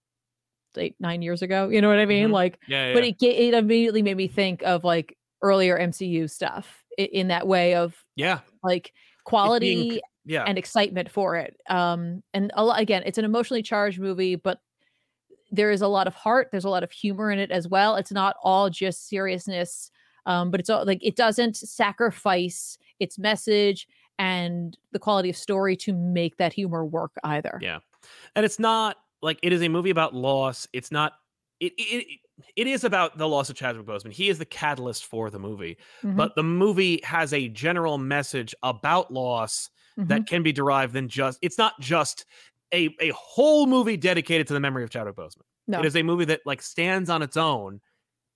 eight nine years ago you know what i mean Mhm. like Yeah, yeah. but it it immediately made me think of like earlier mcu stuff in that way of yeah. like quality Yeah. and excitement for it um and a lot, again it's an emotionally charged movie but there is a lot of heart there's a lot of humor in it as well it's not all just seriousness um but it's all like it doesn't sacrifice its message and the quality of story to make that humor work either Yeah. and it's not like it is a movie about loss. It's not. It it, it is about the loss of Chadwick Boseman. He is the catalyst for the movie, Mhm, but the movie has a general message about loss mhm. that can be derived than just. It's not just a a whole movie dedicated to the memory of Chadwick Boseman. no It is a movie that like stands on its own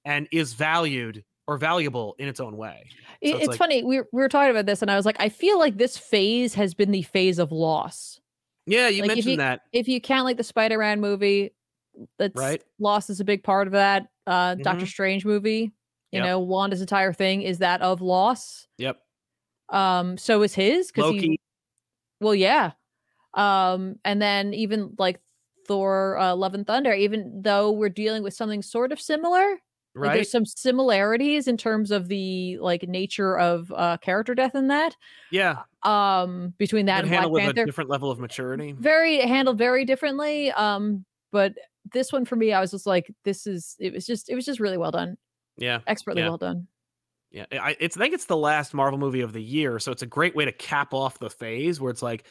and is valued or valuable in its own way. So it's it's like- funny we, were- we were talking about this and i was like i feel like this phase has been the phase of loss Yeah, you Like, if mentioned you- that. if you count like the spider-man movie that's Right. loss is a big part of that uh doctor Mhm. strange movie you Yep. know wanda's entire thing is that of loss Yep. um so is his because he well yeah um and then even like thor uh, love and thunder even though we're dealing with something sort of similar Like, right? there's some similarities in terms of the like nature of uh character death in that. yeah, Um between that and Black handled with a Panther. different level of maturity. Very handled very differently. Um, but this one for me, I was just like, this is it was just it was just really well done. Yeah, Expertly Yeah. well done. yeah. I, it's I think it's the last Marvel movie of the year, so it's a great way to cap off the phase where it's like,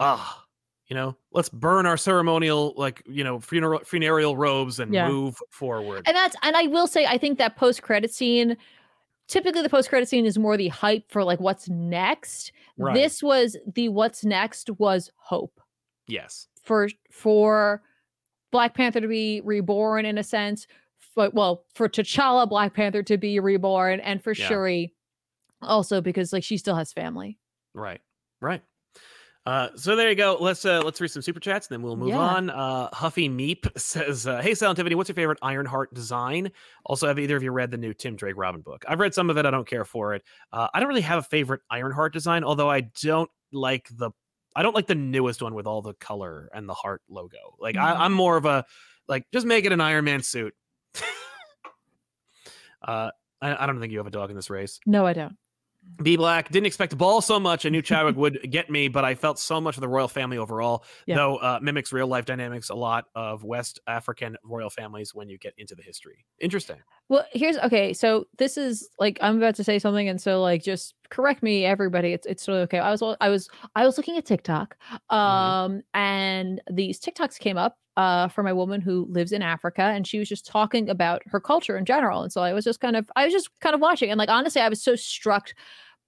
ah, you know, let's burn our ceremonial like you know funeral funereal robes and Yeah. move forward. And that's and I will say I think that post credit scene typically the post credit scene is more the hype for like what's next. Right. This was the what's next was hope yes, for for Black Panther to be reborn in a sense. but well, for T'Challa Black Panther to be reborn and for Yeah. Shuri also because like she still has family. right, right. Uh, so there you go. Let's uh, let's read some super chats, and then we'll move Yeah. on. Uh, Huffy Meep [LAUGHS] says, uh, "Hey, Silent Tiffany, what's your favorite Ironheart design? Also, have either of you read the new Tim Drake Robin book? I've read some of it. I don't care for it. Uh, I don't really have a favorite Ironheart design, although I don't like the I don't like the newest one with all the color and the heart logo. Like I, Mhm. I'm more of a like just make it an Iron Man suit. [LAUGHS] uh, I, I don't think you have a dog in this race. No, I don't. B Black didn't expect to ball so much. I knew Chadwick would [LAUGHS] get me, but I felt so much of the royal family overall. Yeah. Though uh, mimics real life dynamics a lot of West African royal families when you get into the history. Interesting. Well, here's okay. So this is like I'm about to say something, and so like just correct me, everybody. It's it's totally okay. I was I was I was looking at TikTok, um, and these TikToks came up uh from a woman who lives in Africa, and she was just talking about her culture in general. And so I was just kind of I was just kind of watching, and like honestly, I was so struck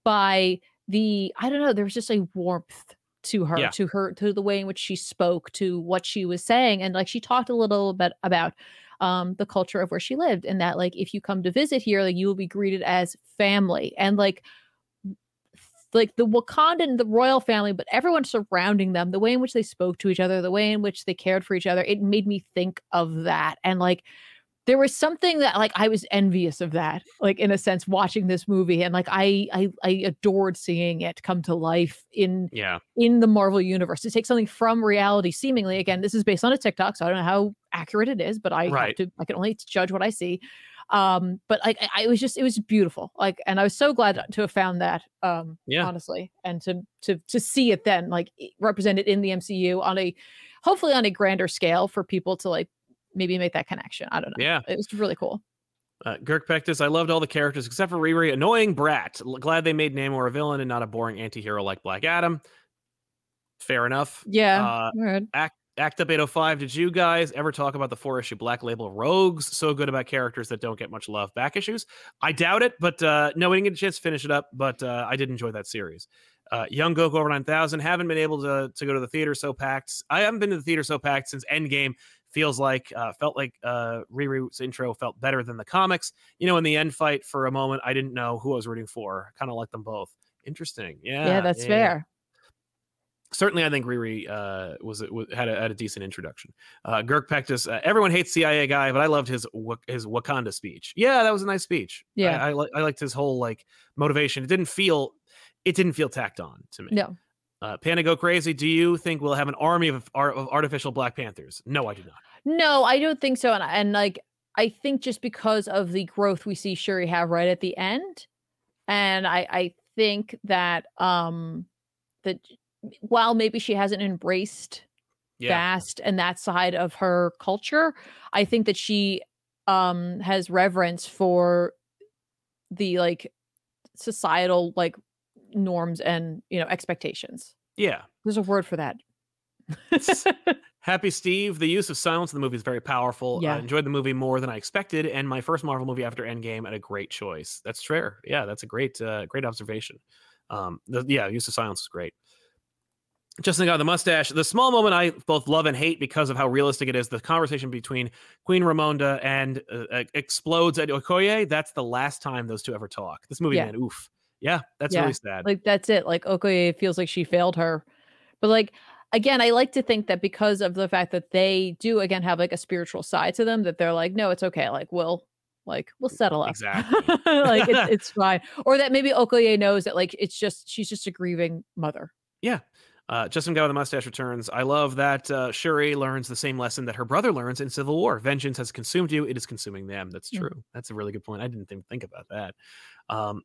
by the I don't know. There was just a warmth to her, Yeah. to her, to the way in which she spoke, to what she was saying, and like she talked a little bit about um the culture of where she lived and that like if you come to visit here like you will be greeted as family and like like the Wakandan, the royal family, but everyone surrounding them, the way in which they spoke to each other, the way in which they cared for each other, it made me think of that. And like there was something that like I was envious of that, like in a sense, watching this movie. And like I I I adored seeing it come to life in Yeah. in the Marvel universe to take something from reality. Seemingly, again, this is based on a TikTok, so I don't know how accurate it is, but I Right. have to. I can only judge what I see. Um, but like, I, I was just, it was beautiful. Like, and I was so glad to have found that. Um, Yeah. honestly, and to to to see it then, like represented in the MCU on a, hopefully on a grander scale for people to like maybe make that connection. I don't know. Yeah. It was really cool. Uh, Girk Pectus, I loved all the characters except for Riri. Annoying brat. Glad they made Namor a villain and not a boring anti-hero like Black Adam. Fair enough. Yeah. Uh. Act, Act Up 805. Did you guys ever talk about the four issue Black Label Rogues? So good about characters that don't get much love. Back issues? I doubt it, but uh, no, we didn't get a chance to finish it up, but uh, I did enjoy that series. Uh, Young Goku over 9000. Haven't been able to, to go to the theater so packed. I haven't been to the theater so packed since Endgame. Feels like, uh, felt like uh, Riri's intro felt better than the comics. You know, in the end fight for a moment, I didn't know who I was rooting for. Kind of like them both. Interesting. Yeah. Yeah, that's yeah. fair. Certainly, I think Riri uh, was, was had a, had a decent introduction. Uh, Girk Pectus, uh, everyone hates CIA guy, but I loved his his Wakanda speech. Yeah, that was a nice speech. Yeah. I, li- I liked his whole like motivation. It didn't feel it didn't feel tacked on to me. No. Uh, Panda go crazy. Do you think we'll have an army of, of artificial Black Panthers? No, I do not. No, I don't think so. And and like I think just because of the growth we see Shuri have right at the end, and I I think that um that while maybe she hasn't embraced Yeah, Bast and that side of her culture, I think that she um has reverence for the like societal like norms and you know expectations. yeah. There's a word for that. [LAUGHS] Happy Steve. The use of silence in the movie is very powerful. Yeah. I enjoyed the movie more than I expected, and my first Marvel movie after Endgame, and a great choice. That's fair. Yeah, that's a great, uh, great observation. Um, the, yeah, use of silence is great. Justin got the mustache. The small moment I both love and hate because of how realistic it is. The conversation between Queen Ramonda and uh, explodes at Okoye. That's the last time those two ever talk. This movie, Yeah. man, oof. Yeah, that's Yeah, really sad. like that's it like Okoye feels like she failed her but like again i like to think that because of the fact that they do again have like a spiritual side to them that they're like no it's okay like we'll like we'll settle up Exactly. [LAUGHS] like it's, [LAUGHS] it's fine or that maybe okoye knows that like it's just she's just a grieving mother Uh, Justin Guy with the mustache returns. I love that uh, Shuri learns the same lesson that her brother learns in Civil War. Vengeance has consumed you; it is consuming them. That's Mm. true. That's a really good point. I didn't even think about that. Um,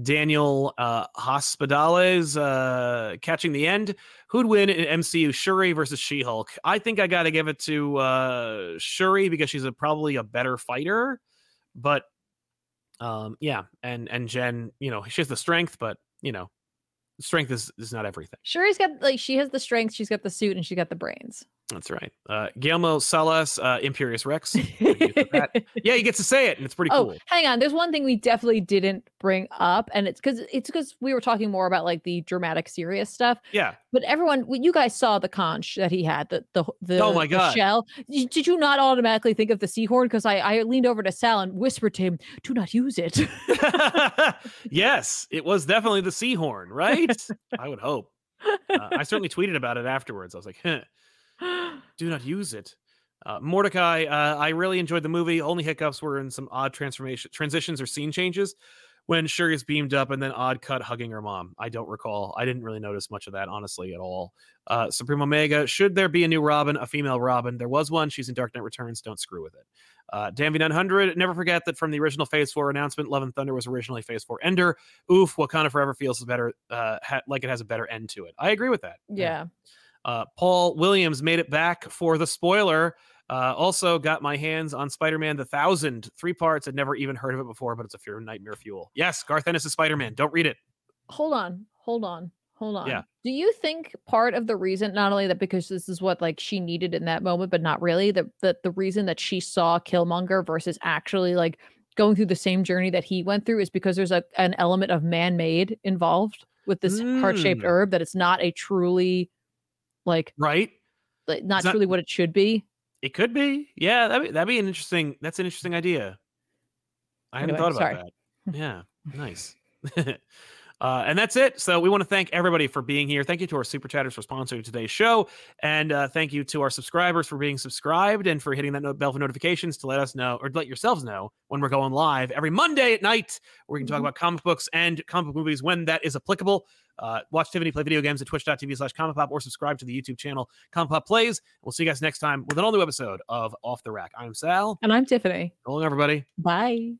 Daniel uh, Hospitales uh, catching the end. Who'd win in MCU? Shuri versus She Hulk. I think I got to give it to uh, Shuri because she's a, probably a better fighter. But um, yeah, and and Jen, you know, she has the strength, but you know, strength is is not everything. Shuri's got like she has the strength, she's got the suit, and she got the brains. That's right. Uh, Guillermo Salas, uh, Imperius Rex. [LAUGHS] What you think that? yeah, he gets to say it, and it's pretty Oh, cool. hang on. There's one thing we definitely didn't bring up, and it's because it's because we were talking more about like the dramatic, serious stuff. Yeah. But everyone, you guys saw the conch that he had, the the the, Oh my God. shell. Did you not automatically think of the seahorn? Because I I leaned over to Sal and whispered to him, "Do not use it." [LAUGHS] yes, it was definitely the Seahorn, right? [LAUGHS] I would hope. Uh, I certainly tweeted about it afterwards. I was like, huh, [GASPS] do not use it. Uh, Mordecai, uh, I really enjoyed the movie. Only hiccups were in some odd transformation transitions or scene changes when Shuri is beamed up and then odd cut hugging her mom. I don't recall. I didn't really notice much of that, honestly, at all. Uh, Supreme Omega, should there be a new Robin, a female Robin? There was one. She's in Dark Knight Returns. Don't screw with it. Uh, Danby900, never forget that from the original Phase 4 announcement, Love and Thunder was originally Phase 4 Ender. Oof, Wakanda Forever feels better, uh, ha- like it has a better end to it. I agree with that. yeah. Uh, Paul Williams made it back for the spoiler. Uh, also got my hands on Spider-Man the Thousand, three parts. I'd never even heard of it before, but it's a fear nightmare fuel. Yes, Garth Ennis is Spider-Man. Don't read it. hold on hold on hold on Yeah. do you think part of the reason not only that because this is what like she needed in that moment but not really that the, the reason that she saw killmonger versus actually like going through the same journey that he went through is because there's a, an element of man-made involved with this heart-shaped Mm. herb that it's not a truly like, Right? like not truly what it should be It could be. Yeah, that'd be, that'd be an interesting. That's an interesting idea. I hadn't thought about sorry. that. [LAUGHS] Yeah, nice. [LAUGHS] Uh, and that's it. So we want to thank everybody for being here. Thank you to our super chatters for sponsoring today's show, and uh, thank you to our subscribers for being subscribed and for hitting that no- bell for notifications to let us know or to let yourselves know when we're going live every Monday at night, where we can talk Mhm. about comic books and comic book movies when that is applicable. Uh, watch Tiffany play video games at twitch.tv slash comic pop or subscribe to the YouTube channel Comic Pop Plays. We'll see you guys next time with an all new episode of Off the Rack. I'm Sal. and i'm tiffany long, everybody. bye